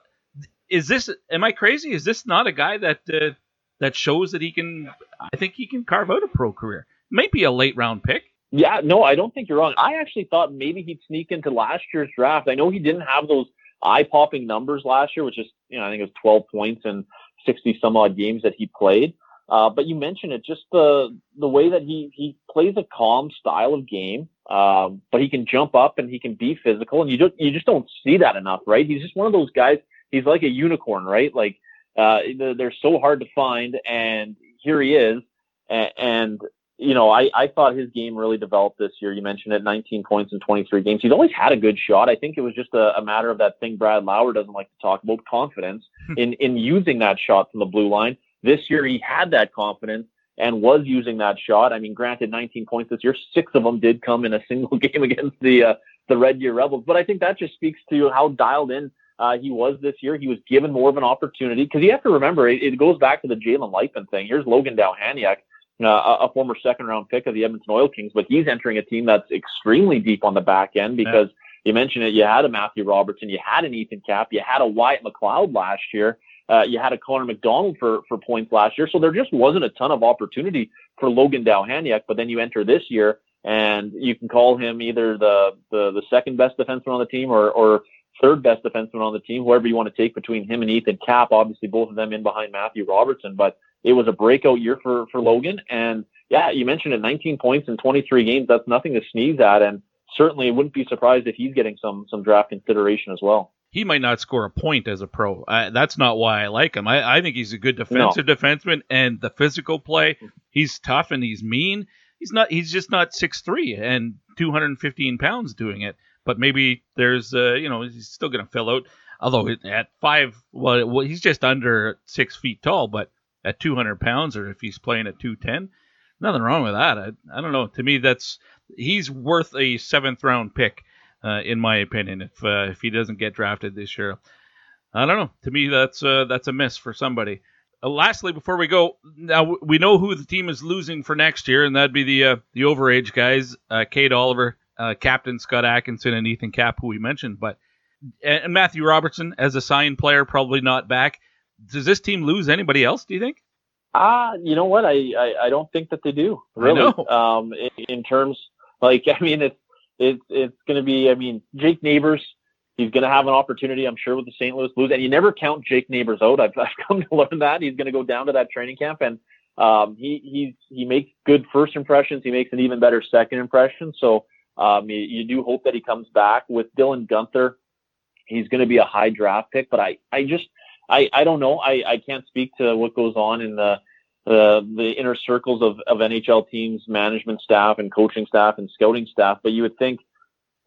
is this? Am I crazy? Is this not a guy that uh, that shows that he can? I think he can carve out a pro career. Maybe a late round pick. Yeah, no, I don't think you're wrong. I actually thought maybe he'd sneak into last year's draft. I know he didn't have those eye popping numbers last year, which is, you know, I think it was 12 points and 60 some odd games that he played. Uh, but you mentioned it, just the the way that he he plays a calm style of game, um, but he can jump up and he can be physical, and you just you just don't see that enough, right? He's just one of those guys. He's like a unicorn, right? Like uh, they're so hard to find, and here he is, and, and you know, I, I thought his game really developed this year. You mentioned it, 19 points in 23 games. He's always had a good shot. I think it was just a, a matter of that thing Brad Lauer doesn't like to talk about, confidence hmm. in, in using that shot from the blue line. This year he had that confidence and was using that shot. I mean, granted, 19 points this year, six of them did come in a single game against the uh, the Red Deer Rebels. But I think that just speaks to how dialed in uh, he was this year. He was given more of an opportunity because you have to remember it, it goes back to the Jalen Luypen thing. Here's Logan Dohaniak uh, a former second round pick of the Edmonton Oil Kings, but he's entering a team that's extremely deep on the back end because yeah. you mentioned it. You had a Matthew Robertson, you had an Ethan Cap, you had a Wyatt McLeod last year, uh, you had a Connor McDonald for for points last year. So there just wasn't a ton of opportunity for Logan Dohaniak. But then you enter this year, and you can call him either the the, the second best defenseman on the team or or third best defenseman on the team, whoever you want to take between him and Ethan Cap. Obviously, both of them in behind Matthew Robertson, but it was a breakout year for for Logan. And yeah, you mentioned it, 19 points in 23 games. That's nothing to sneeze at, and certainly wouldn't be surprised if he's getting some some draft consideration as well. He might not score a point as a pro. Uh, that's not why I like him. I, I think he's a good defensive no. defenseman, and the physical play. He's tough and he's mean. He's not. He's just not six three and 215 pounds doing it. But maybe there's, uh, you know, he's still going to fill out. Although at five, well, he's just under six feet tall, but at 200 pounds or if he's playing at 210. Nothing wrong with that. I, I don't know. To me, that's he's worth a seventh round pick, uh, in my opinion. If uh, if he doesn't get drafted this year, I don't know. To me, that's uh, that's a miss for somebody. Uh, lastly, before we go, now we know who the team is losing for next year, and that'd be the uh, the overage guys, uh, Cade Oliver, uh, Captain Scott Atkinson, and Ethan Cap, who we mentioned. But and Matthew Robertson as a signed player, probably not back. Does this team lose anybody else? Do you think? Ah, uh, you know what? I, I, I don't think that they do. Really. Um, in, in terms like I mean, it's it's it's going to be. I mean, Jake Neighbours. He's going to have an opportunity, I'm sure, with the St. Louis Blues. And you never count Jake Neighbours out. I've, I've come to learn that he's going to go down to that training camp, and um, he he's he makes good first impressions. He makes an even better second impression. So um, you, you do hope that he comes back with Dylan Guenther. He's going to be a high draft pick, but I I just I I don't know. I I can't speak to what goes on in the the the inner circles of of NHL teams, management staff, and coaching staff and scouting staff. But you would think,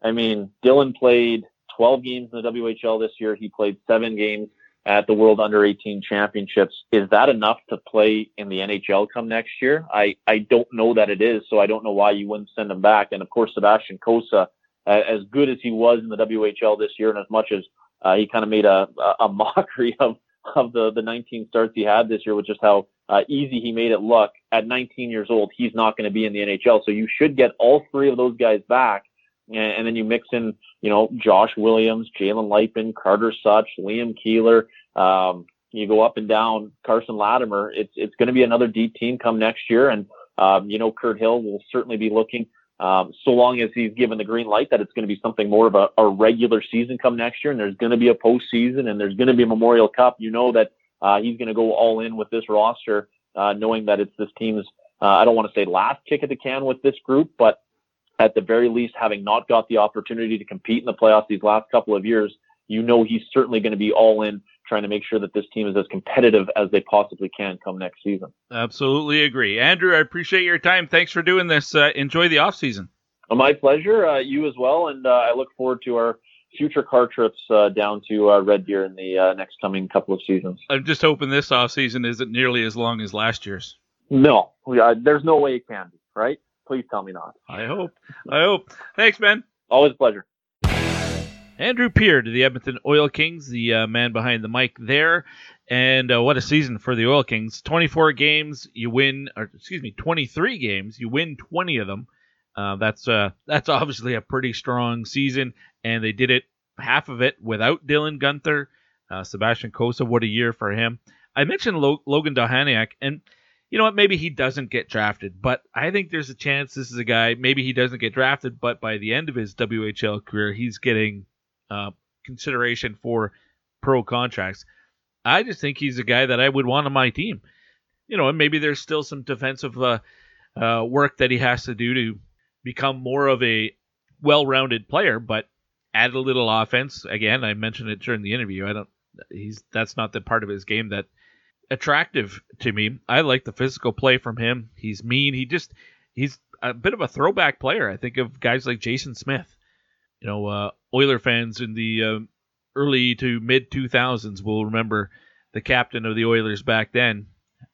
I mean, Dylan played 12 games in the WHL this year. He played seven games at the World Under 18 Championships. Is that enough to play in the NHL come next year? I, I don't know that it is, so I don't know why you wouldn't send him back. And of course, Sebastian Cossa, as good as he was in the WHL this year, and as much as uh, he kind of made a, a mockery of, of the, the 19 starts he had this year with just how uh, easy he made it look at 19 years old, he's not going to be in the NHL. So you should get all three of those guys back. And, and then you mix in you know, Josh Williams, Jalen Luypen, Carter Souch, Liam Keeler. Um, you go up and down Carson Latimer. It's it's going to be another deep team come next year, and um, you know Kirt Hill will certainly be looking. Um, so long as he's given the green light that it's going to be something more of a, a regular season come next year, and there's going to be a postseason, and there's going to be a Memorial Cup. You know that uh, he's going to go all in with this roster, uh, knowing that it's this team's. Uh, I don't want to say last kick at the can with this group, but at the very least, having not got the opportunity to compete in the playoffs these last couple of years, you know he's certainly going to be all in trying to make sure that this team is as competitive as they possibly can come next season. Absolutely agree. Andrew, I appreciate your time. Thanks for doing this. Uh, enjoy the off season. my pleasure. Uh, you as well. And uh, I look forward to our future car trips uh, down to uh, Red Deer in the uh, next coming couple of seasons. I'm just hoping this off season isn't nearly as long as last year's. No, there's no way it can be, right? Please tell me not. I hope. I hope. Thanks, Ben. Always a pleasure. Andrew Peard, the Edmonton Oil Kings, the uh, man behind the mic there. And uh, what a season for the Oil Kings. 24 games, you win, or excuse me, 23 games, you win 20 of them. Uh, that's uh, that's obviously a pretty strong season, and they did it half of it without Dylan Guenther, Uh, Sebastian Cossa. what a year for him. I mentioned Lo- Logan Dohaniak, and you know what? Maybe he doesn't get drafted, but I think there's a chance this is a guy. Maybe he doesn't get drafted, but by the end of his WHL career, he's getting uh, consideration for pro contracts. I just think he's a guy that I would want on my team. You know, and maybe there's still some defensive uh, uh, work that he has to do to become more of a well-rounded player, but add a little offense. Again, I mentioned it during the interview. I don't. He's that's not the part of his game that attractive to me. I like the physical play from him. He's mean. He just he's a bit of a throwback player. I think of guys like Jason Smith. You know, uh, Oiler fans in the uh, early to mid 2000s will remember the captain of the Oilers back then.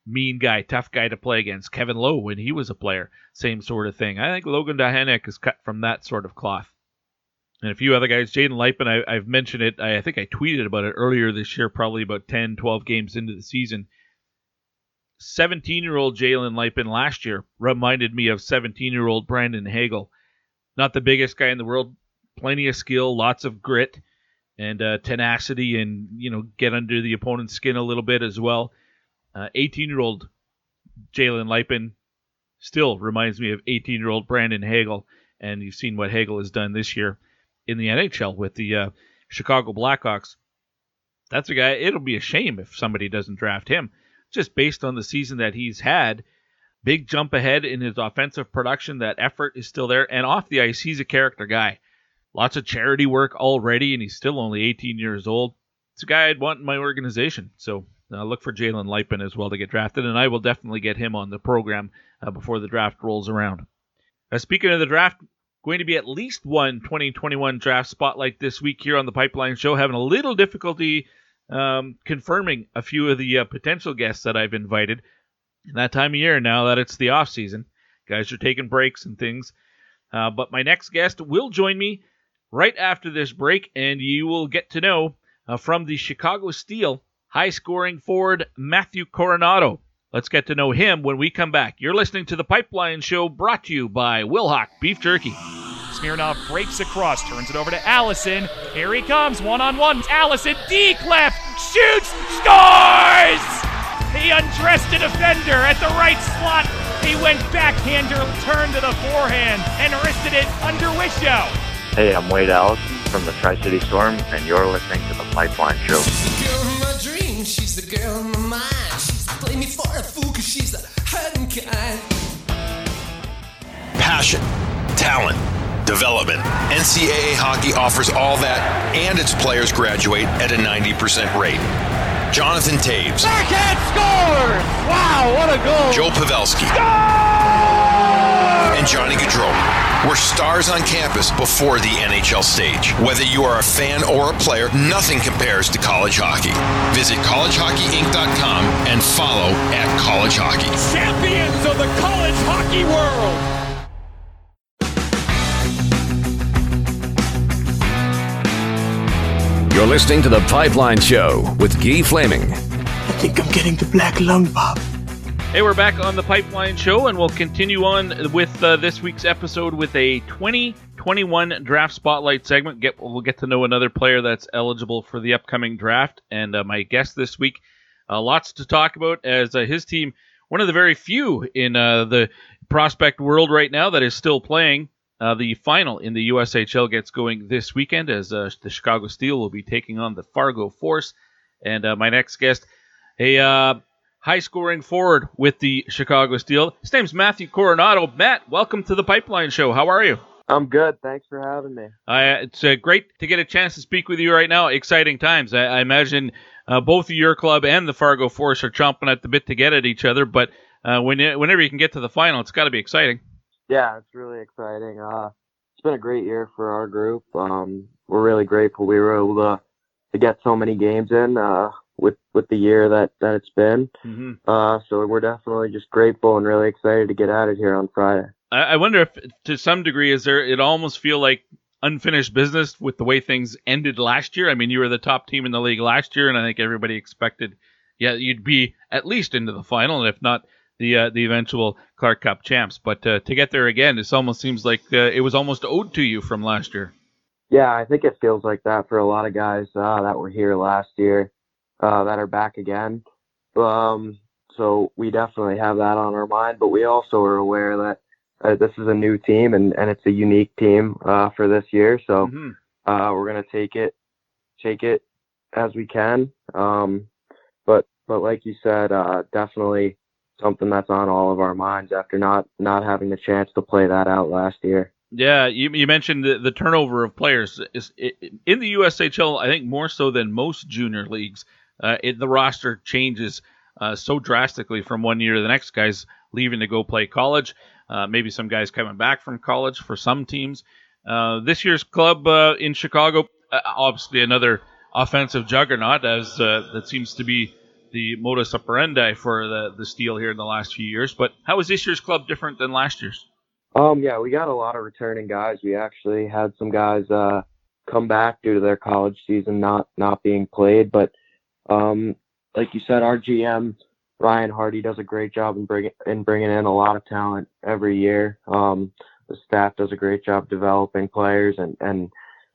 Mean guy, tough guy to play against. Kevin Lowe when he was a player, same sort of thing. I think Logan Dohaniak is cut from that sort of cloth and a few other guys. Jaden Luypen, I, have mentioned it. I, I, think I tweeted about it earlier this year, probably about 10, 12 games into the season. 17 year old Jalen Luypen last year reminded me of 17 year old Brandon Hagel. Not the biggest guy in the world, plenty of skill, lots of grit and uh, tenacity, and you know get under the opponent's skin a little bit as well. 18 uh, year old Jalen Luypen still reminds me of 18 year old Brandon Hagel, and you've seen what Hagel has done this year in the NHL with the uh, Chicago Blackhawks. That's a guy. It'll be a shame if somebody doesn't draft him, just based on the season that he's had. Big jump ahead in his offensive production. That effort is still there, and off the ice, he's a character guy. Lots of charity work already, and he's still only 18 years old. It's a guy I'd want in my organization. So uh, look for Jalen Luypen as well to get drafted, and I will definitely get him on the program uh, before the draft rolls around. Uh, speaking of the draft, going to be at least one 2021 draft spotlight this week here on the Pipeline Show. Having a little difficulty um, confirming a few of the uh, potential guests that I've invited. In that time of year now that it's the off season, guys are taking breaks and things. Uh, but my next guest will join me right after this break, and you will get to know uh, from the Chicago Steel high scoring forward Matthew Coronato. Let's get to know him when we come back. You're listening to the Pipeline Show brought to you by Wilhauk Beef Jerky. Smirnov breaks across, turns it over to Allison. Here he comes, one on one. Allison, deep left, shoots, scores! He undressed a defender at the right slot. He went backhander, turned to the forehand, and wristed it under Wisho. Hey, I'm Wade Allison from the Tri City Storm, and you're listening to the Pipeline Show. She's the girl in my mind. She's play me for a fool because she's the hurting kind. Passion, talent, development. NCAA hockey offers all that, and its players graduate at a 90% rate. Jonathan Toews. Backhand scores! Wow, what a goal! Joe Pavelski. And Johnny Gaudreau were stars on campus before the NHL stage. Whether you are a fan or a player, nothing compares to college hockey. Visit collegehockeyinc.com and follow at college hockey. Champions of the college hockey world! You're listening to The Pipeline Show with Guy Flaming. I think I'm getting the black lung, Bob. Hey, we're back on The Pipeline Show, and we'll continue on with uh, this week's episode with a 2021 draft spotlight segment. Get, we'll get to know another player that's eligible for the upcoming draft, and uh, my guest this week. Uh, lots to talk about as uh, his team, one of the very few in uh, the prospect world right now that is still playing. Uh, the final in the USHL gets going this weekend as the Chicago Steel will be taking on the Fargo Force. And my next guest, a high scoring forward with the Chicago Steel. His name's Matthew Coronato. Matt, welcome to the Pipeline Show. How are you? I'm good. Thanks for having me. it's uh, great to get a chance to speak with you right now. Exciting times. I, I imagine uh, both your club and the Fargo Force are chomping at the bit to get at each other, but when, whenever you can get to the final, it's got to be exciting yeah, it's really exciting. Uh, it's been a great year for our group. Um, we're really grateful we were able to to get so many games in uh, with with the year that that it's been. Mm-hmm. Uh, so we're definitely just grateful and really excited to get at it here on Friday. I, I wonder if, to some degree, is there it almost feel like unfinished business with the way things ended last year? I mean, you were the top team in the league last year, and I think everybody expected, yeah, you'd be at least into the final, and if not the uh, the eventual Clark Cup champs. But uh, to get there again, it almost seems like uh, it was almost owed to you from last year. Yeah, I think it feels like that for a lot of guys uh, that were here last year uh, that are back again. Um, so we definitely have that on our mind, but we also are aware that uh, this is a new team and, and it's a unique team for this year. So mm-hmm. we're gonna take it take it as we can. Um, but but like you said, definitely something that's on all of our minds after not not having the chance to play that out last year. Yeah, you, you mentioned the, the turnover of players is in the USHL. I think more so than most junior leagues, uh, it, the roster changes uh, so drastically from one year to the next. Guys leaving to go play college, uh, maybe some guys coming back from college for some teams. Uh, this year's club uh, in Chicago, uh, obviously another offensive juggernaut, as that seems to be the modus operandi for the the Steel here in the last few years. But how is this year's club different than last year's? Um, yeah, we got a lot of returning guys. We actually had some guys uh, come back due to their college season not not being played. But um, like you said, our GM Ryan Hardy does a great job in bringing in bringing in a lot of talent every year. Um, the staff does a great job developing players, and and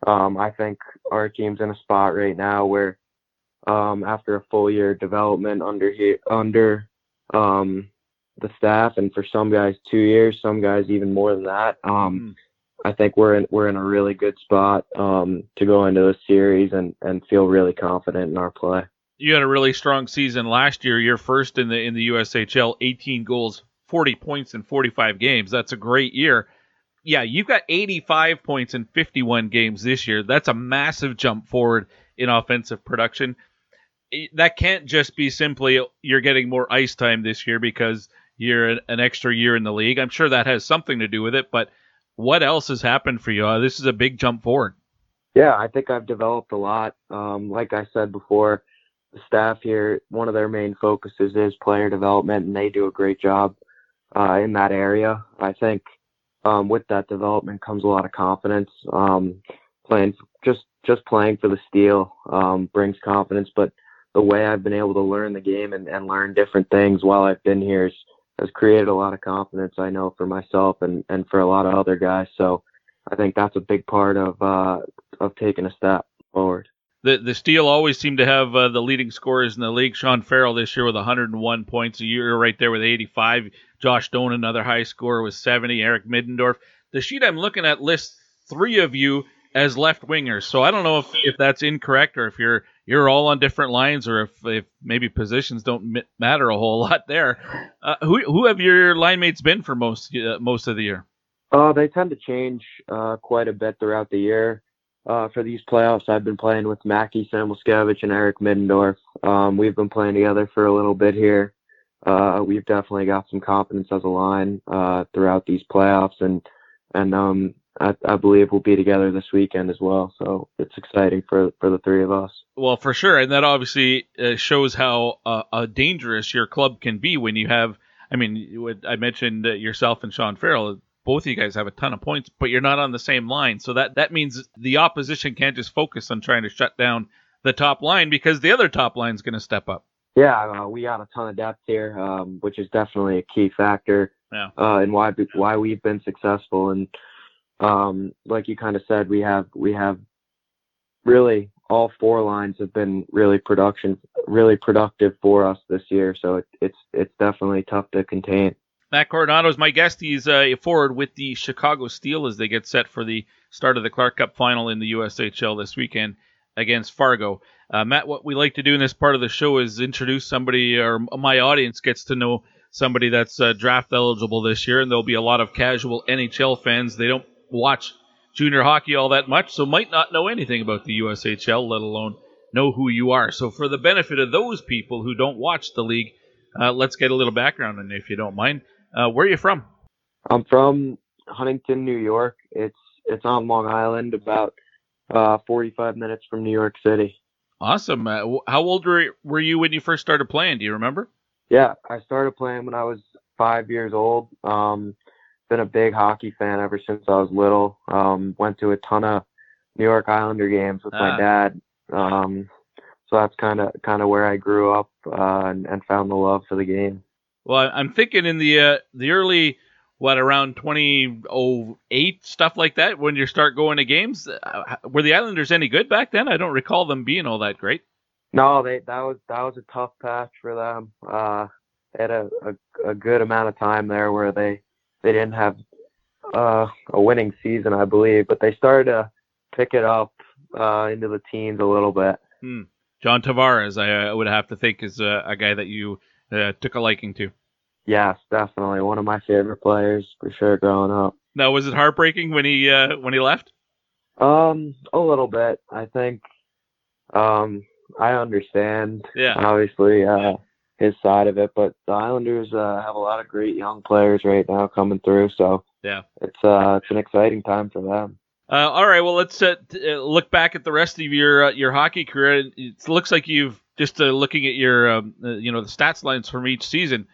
um, I think our team's in a spot right now where um, after a full year development under here under um, the staff, and for some guys two years, some guys even more than that. Um, I think we're in we're in a really good spot um, to go into the series and, and feel really confident in our play. You had a really strong season last year. You're first in the in the USHL, 18 goals, 40 points in 45 games. That's a great year. Yeah, you've got 85 points in 51 games this year. That's a massive jump forward in offensive production that can't just be simply you're getting more ice time this year because you're an, extra year in the league. I'm sure that has something to do with it, but what else has happened for you? Uh, this is a big jump forward. Yeah, I think I've developed a lot. Um, like I said before, staff here, one of their main focuses is player development, and they do a great job uh, in that area. I think um, with that development comes a lot of confidence. Um, playing just just playing for the steel um, brings confidence, but the way I've been able to learn the game and, and learn different things while I've been here has, has created a lot of confidence, I know, for myself and, and for a lot of other guys. So I think that's a big part of uh, of taking a step forward. The the Steel always seem to have uh, the leading scorers in the league. Sean Farrell this year with 101 points a year, right there with 85. Josh Stone, another high scorer, with 70. Eric Middendorf. The sheet I'm looking at lists three of you as left wingers. So I don't know if, if that's incorrect or if you're you're all on different lines or if, if maybe positions don't matter a whole lot there. Uh, who who have your line mates been for most uh, most of the year? Uh, they tend to change uh, quite a bit throughout the year. Uh, for these playoffs, I've been playing with Mackie Samoskevich and Eric Middendorf. Um, we've been playing together for a little bit here. Uh, we've definitely got some confidence as a line uh, throughout these playoffs, and and um, I, I, believe we'll be together this weekend as well. So it's exciting for for the three of us. Well, for sure, and that obviously uh, shows how uh, dangerous your club can be when you have. I mean, I mentioned yourself and Sean Farrell both of you guys have a ton of points, but you're not on the same line. So that, that means the opposition can't just focus on trying to shut down the top line because the other top line is going to step up. Yeah, uh, we got a ton of depth here, um, which is definitely a key factor yeah. uh, in why why we've been successful. And um, like you kind of said, we have we have really all four lines have been really production really productive for us this year. So it, it's it's definitely tough to contain. Matt Coronato is my guest. He's uh, forward with the Chicago Steel as they get set for the start of the Clark Cup final in the USHL this weekend against Fargo. Uh, Matt, what we like to do in this part of the show is introduce somebody, or my audience gets to know somebody that's uh, draft eligible this year, and there'll be a lot of casual NHL fans. They don't watch junior hockey all that much, so might not know anything about the USHL, let alone know who you are. So, for the benefit of those people who don't watch the league, uh, let's get a little background and if you don't mind. Uh, where are you from? I'm from Huntington, New York. It's it's on Long Island, about uh, 45 minutes from New York City. Awesome. Uh, how old were were you when you first started playing? Do you remember? Yeah, I started playing when I was five years old. Um, been a big hockey fan ever since I was little. Um, went to a ton of New York Islander games with my ah. dad. Um, so that's kind of kind of where I grew up uh, and, and found the love for the game. Well, I'm thinking in the uh, the early what around 2008 stuff like that when you start going to games. Uh, were the Islanders any good back then? I don't recall them being all that great. No, they that was that was a tough patch for them. Uh, they had a, a, a good amount of time there where they they didn't have uh, a winning season, I believe, but they started to pick it up uh, into the teens a little bit. Hmm. John Tavares, I uh, would have to think, is a, a guy that you uh, took a liking to. Yes, definitely one of my favorite players for sure growing up. Now, was it heartbreaking when he uh, when he left? Um, a little bit. I think. Um, I understand. Yeah. Obviously, uh, his side of it, but the Islanders uh, have a lot of great young players right now coming through. So yeah, it's uh, it's an exciting time for them. Uh, all right, well, let's uh, t- uh, look back at the rest of your uh, your hockey career. It looks like you've just uh, looking at your um, uh, you know the stats lines from each season.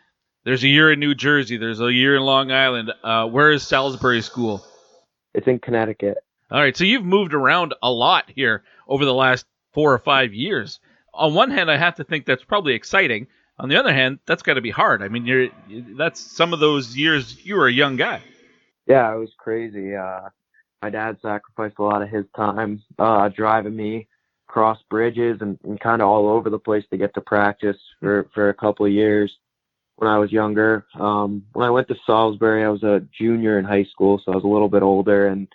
There's a year in New Jersey. There's a year in Long Island. where is Salisbury School? It's in Connecticut. All right, so you've moved around a lot here over the last four or five years. On one hand, I have to think that's probably exciting. On the other hand, that's got to be hard. I mean, you're that's some of those years you were a young guy. Yeah, it was crazy. Uh, my dad sacrificed a lot of his time uh, driving me across bridges and, and kind of all over the place to get to practice for for a couple of years when I was younger. Um, when I went to Salisbury, I was a junior in high school, so I was a little bit older, and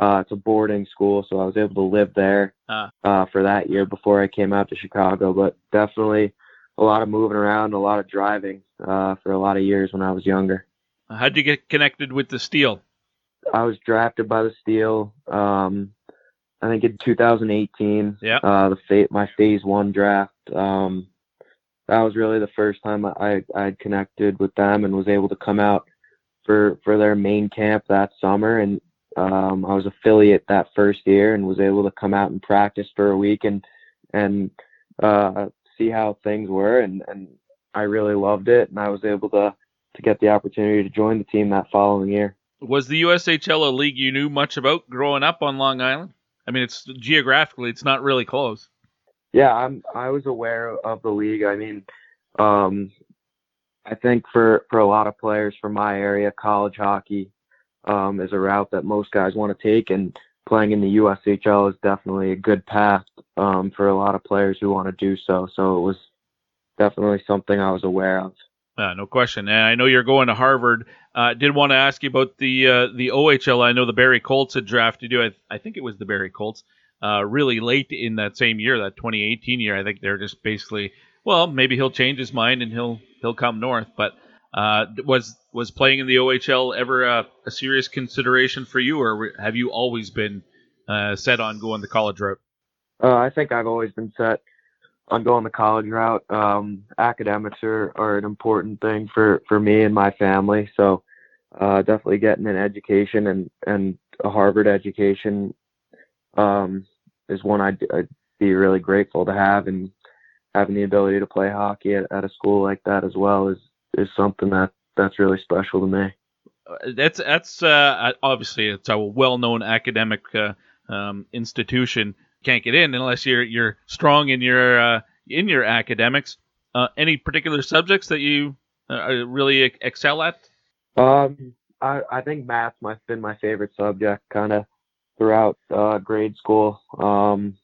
uh, it's a boarding school, so I was able to live there uh. Uh, for that year before I came out to Chicago. But definitely a lot of moving around, a lot of driving uh, for a lot of years when I was younger. How'd you get connected with the Steel? I was drafted by the Steel. Um, I think in 2018. Yeah. Uh, the fate my phase one draft. Um, that was really the first time I I connected with them and was able to come out for for their main camp that summer. And um, I was affiliate that first year and was able to come out and practice for a week and and uh, see how things were. And and I really loved it. And I was able to to get the opportunity to join the team that following year. Was the USHL a league you knew much about growing up on Long Island? I mean, it's geographically, it's not really close. Yeah, I'm. I was aware of the league. I mean, um, I think for for a lot of players from my area, college hockey um, is a route that most guys want to take, and playing in the USHL is definitely a good path um, for a lot of players who want to do so. So it was definitely something I was aware of. Uh, no question. And I know you're going to Harvard. Uh, did want to ask you about the uh, the OHL. I know the Barrie Colts had drafted you. I, I think it was the Barrie Colts. Uh, really late in that same year, that 2018 year. I think they're just basically, well, maybe he'll change his mind and he'll he'll come north. But uh, was was playing in the OHL ever a, a, serious consideration for you, or have you always been uh, set on going the college route? I think I've always been set on going the college route. Um, academics are, are an important thing for, for me and my family. So uh, definitely getting an education and, and a Harvard education um, is one I'd, I'd, be really grateful to have. And having the ability to play hockey at, at a school like that as well is, is something that, that's really special to me. Uh, that's that's uh, obviously it's a well-known academic uh, um, institution can't get in unless you're you're strong in your uh, in your academics. Uh, any particular subjects that you uh, really excel at? Um, I, I think math has been my favorite subject, kind of throughout uh, grade school. Um,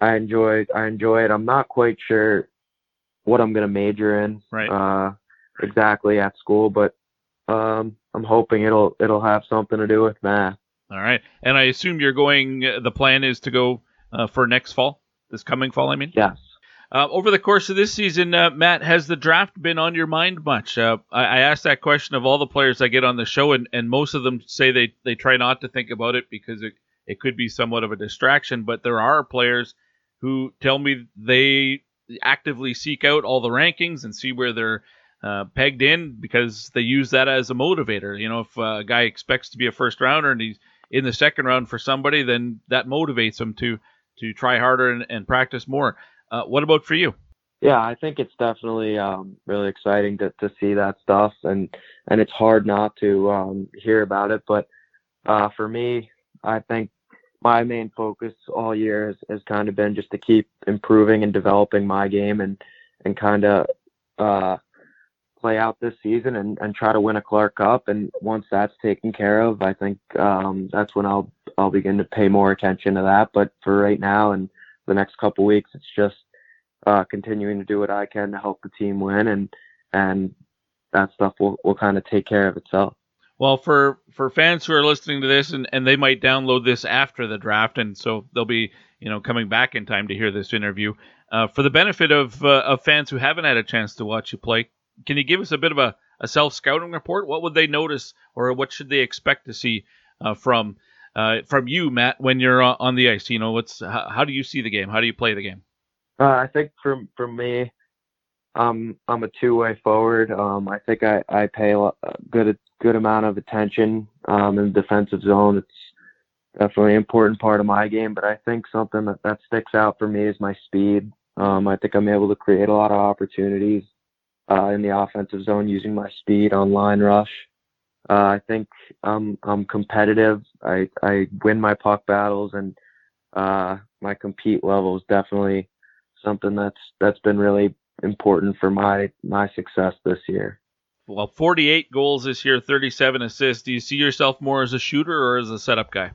I enjoy I enjoy it. I'm not quite sure what I'm gonna major in right. uh, exactly at school, but um, I'm hoping it'll it'll have something to do with math. All right. And I assume you're going, uh, the plan is to go uh, for next fall, this coming fall, I mean? Yes. Uh, over the course of this season, uh, Matt, has the draft been on your mind much? Uh, I, I asked that question of all the players I get on the show, and, and most of them say they, they try not to think about it because it, it could be somewhat of a distraction. But there are players who tell me they actively seek out all the rankings and see where they're uh, pegged in because they use that as a motivator. You know, if a guy expects to be a first rounder and he's in the second round for somebody, then that motivates them to to try harder and, and practice more. Uh, what about for you? Yeah, I think it's definitely um, really exciting to, to see that stuff, and and it's hard not to um, hear about it. But uh, for me, I think my main focus all year has, has kind of been just to keep improving and developing my game, and and kind of uh, play out this season and, and try to win a Clark Cup. And once that's taken care of, I think um, that's when I'll I'll begin to pay more attention to that. But for right now and the next couple weeks, it's just uh, continuing to do what I can to help the team win, and and that stuff will will kind of take care of itself. Well, for for fans who are listening to this and, and they might download this after the draft, and so they'll be you know coming back in time to hear this interview. Uh, for the benefit of uh, of fans who haven't had a chance to watch you play, can you give us a bit of a, a self scouting report? What would they notice, or what should they expect to see uh, from uh, from you, Matt, when you're on the ice? You know, what's how, how do you see the game? How do you play the game? Uh, I think for for me, um, I'm a two way forward. Um, I think I, I pay a good a good amount of attention um, in the defensive zone. It's definitely an important part of my game, but I think something that, that sticks out for me is my speed. Um, I think I'm able to create a lot of opportunities uh, in the offensive zone using my speed on line rush. Uh, I think I'm I'm competitive. I I win my puck battles and uh, my compete level is definitely something that's that's been really important for my my success this year. Well, 48 goals this year, 37 assists. Do you see yourself more as a shooter or as a setup guy?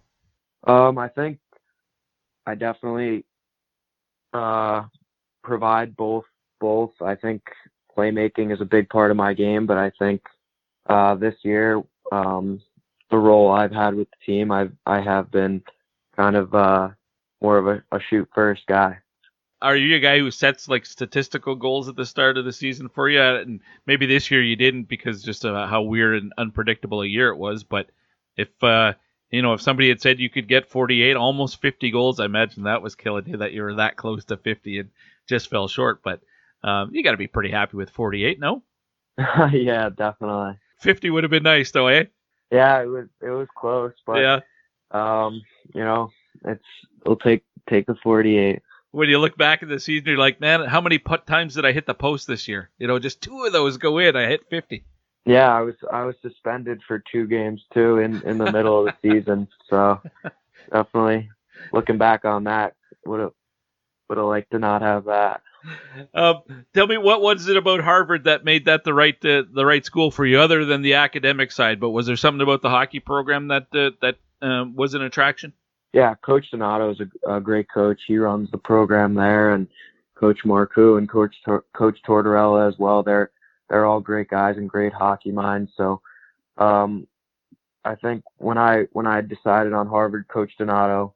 Um, I think I definitely uh, provide both. Both. I think playmaking is a big part of my game, but I think uh, this year um, the role I've had with the team, I've I have been kind of uh, more of a, a shoot first guy. Are you a guy who sets like statistical goals at the start of the season for you? And maybe this year you didn't because just of how weird and unpredictable a year it was. But if uh, you know, if somebody had said you could get 48, almost 50 goals, I imagine that was killing you that you were that close to 50 and just fell short. But um, you got to be pretty happy with 48, no? yeah, definitely. 50 would have been nice, though, eh? Yeah, it was it was close, but yeah, um, you know, it's it'll take take the 48. When you look back at the season, you're like, man, how many put times did I hit the post this year? You know, just two of those go in. I hit 50. Yeah, I was I was suspended for two games too in in the middle of the season, so definitely looking back on that would have would have liked to not have that. Um, tell me what was it about Harvard that made that the right uh, the right school for you, other than the academic side? But was there something about the hockey program that uh, that um, was an attraction? Yeah, Coach Donato is a, a, great coach. He runs the program there, and Coach Marcoux and Coach Tor- Coach Tortorella as well. They're they're all great guys and great hockey minds. So, um, I think when I when I decided on Harvard, Coach Donato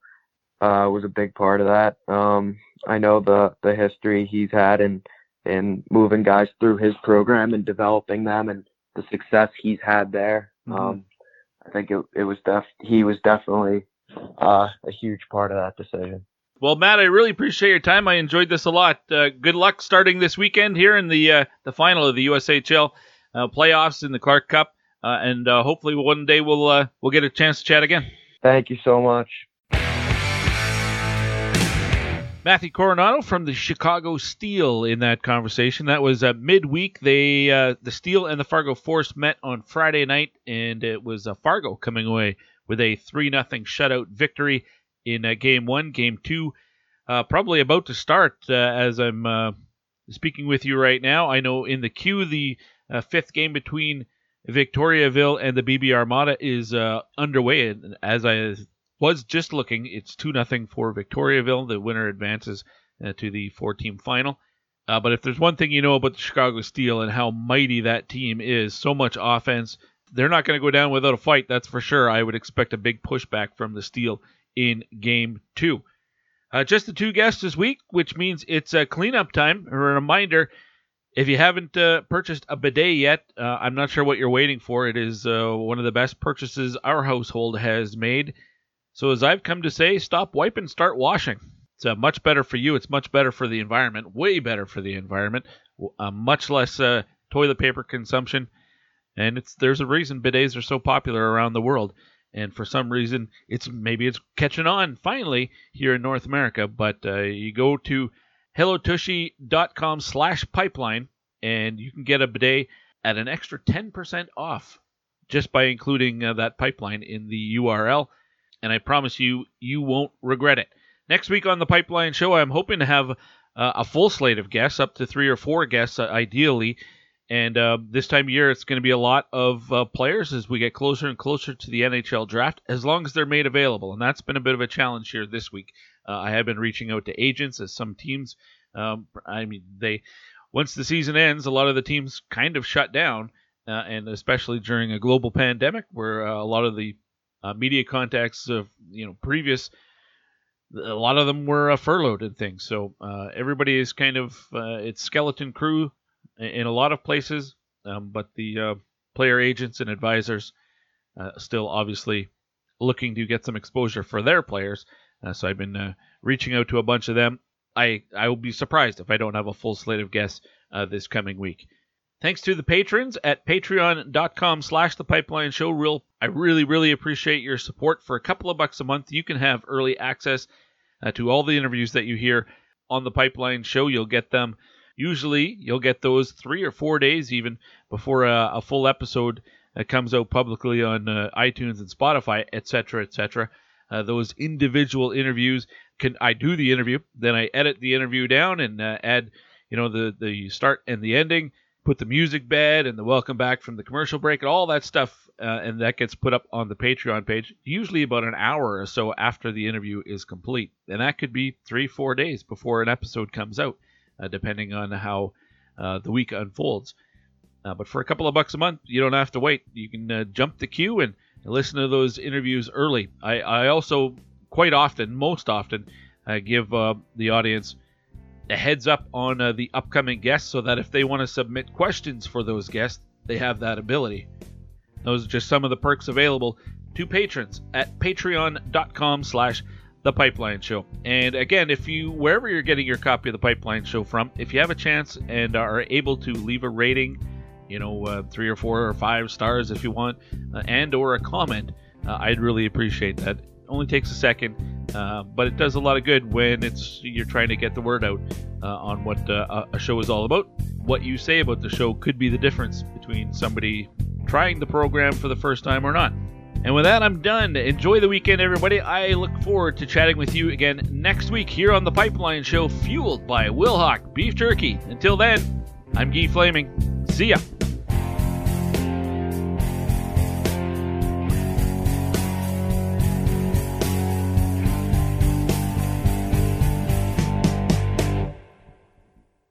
uh, was a big part of that. Um, I know the the history he's had in in moving guys through his program and developing them, and the success he's had there. Mm-hmm. Um, I think it it was def he was definitely uh, a huge part of that decision. Well, Matt, I really appreciate your time. I enjoyed this a lot. Uh, good luck starting this weekend here in the uh, the final of the USHL uh, playoffs in the Clark Cup, uh, and uh, hopefully one day we'll uh, we'll get a chance to chat again. Thank you so much. Matthew Coronato from the Chicago Steel in that conversation. That was uh, midweek. They uh, the Steel and the Fargo Force met on Friday night, and it was uh, Fargo coming away with a three nothing shutout victory in uh, Game One. Game Two, uh, probably about to start uh, as I'm speaking with you right now. I know in the Q the fifth game between Victoriaville and the BB Armada is underway, and as I was just looking. It's 2 nothing for Victoriaville. The winner advances uh, to the four team final. Uh, but if there's one thing you know about the Chicago Steel and how mighty that team is, so much offense, they're not going to go down without a fight, that's for sure. I would expect a big pushback from the Steel in game two. Uh, just the two guests this week, which means it's a cleanup time. A reminder if you haven't uh, purchased a bidet yet, uh, I'm not sure what you're waiting for. It is uh, one of the best purchases our household has made. So as I've come to say, stop wiping, start washing. It's uh, much better for you. It's much better for the environment. Way better for the environment. Uh, much less uh, toilet paper consumption. And it's there's a reason bidets are so popular around the world. And for some reason, it's maybe it's catching on finally here in North America. But uh, you go to hellotushy.com slash pipeline and you can get a bidet at an extra 10% off just by including uh, that pipeline in the URL and I promise you, you won't regret it. Next week on the Pipeline Show, I'm hoping to have uh, a full slate of guests, up to three or four guests, uh, ideally. And uh, this time of year, it's going to be a lot of uh, players as we get closer and closer to the NHL draft, as long as they're made available. And that's been a bit of a challenge here this week. Uh, I have been reaching out to agents as some teams, um, I mean, they once the season ends, a lot of the teams kind of shut down. Uh, and especially during a global pandemic, where a lot of the uh, media contacts of you know previous a lot of them were uh, furloughed and things. So uh, everybody is kind of uh, it's skeleton crew in a lot of places. Um, but the uh, player agents and advisors uh, still obviously looking to get some exposure for their players. So i've been reaching out to a bunch of them. I i will be surprised if i don't have a full slate of guests this coming week Thanks to the patrons at patreon.com slash the pipeline show. Real I really, really appreciate your support. For a couple of bucks a month, you can have early access uh, to all the interviews that you hear on the pipeline show. You'll get them usually you'll get those three or four days even before a, a full episode uh, comes out publicly on uh, iTunes and Spotify, etc., etc. Uh, those individual interviews can I do the interview, then I edit the interview down and uh, add, you know, the the start and the ending put the music bed and the welcome back from the commercial break and all that stuff, uh, and that gets put up on the Patreon page, usually about an hour or so after the interview is complete. And that could be three, four days before an episode comes out, uh, depending on how uh, the week unfolds. Uh, but for a couple of bucks a month, you don't have to wait. You can uh, jump the queue and listen to those interviews early. I, I also, quite often, most often, uh, give the audience a heads up on uh, the upcoming guests so that if they want to submit questions for those guests, they have that ability. Those are just some of the perks available to patrons at patreon.com slash the pipeline show and again if you wherever you're getting your copy of the pipeline show from if you have a chance and are able to leave a rating you know uh, three or four or five stars if you want uh, and or a comment uh, i'd really appreciate that only takes a second uh, but it does a lot of good when it's you're trying to get the word out uh, on what uh, a show is all about. What you say about the show could be the difference between somebody trying the program for the first time or not. And with that, I'm done. Enjoy the weekend, everybody. I look forward to chatting with you again next week here on the Pipeline Show, fueled by Wilhauk Beef Jerky. Until then, I'm Guy Flaming. See ya.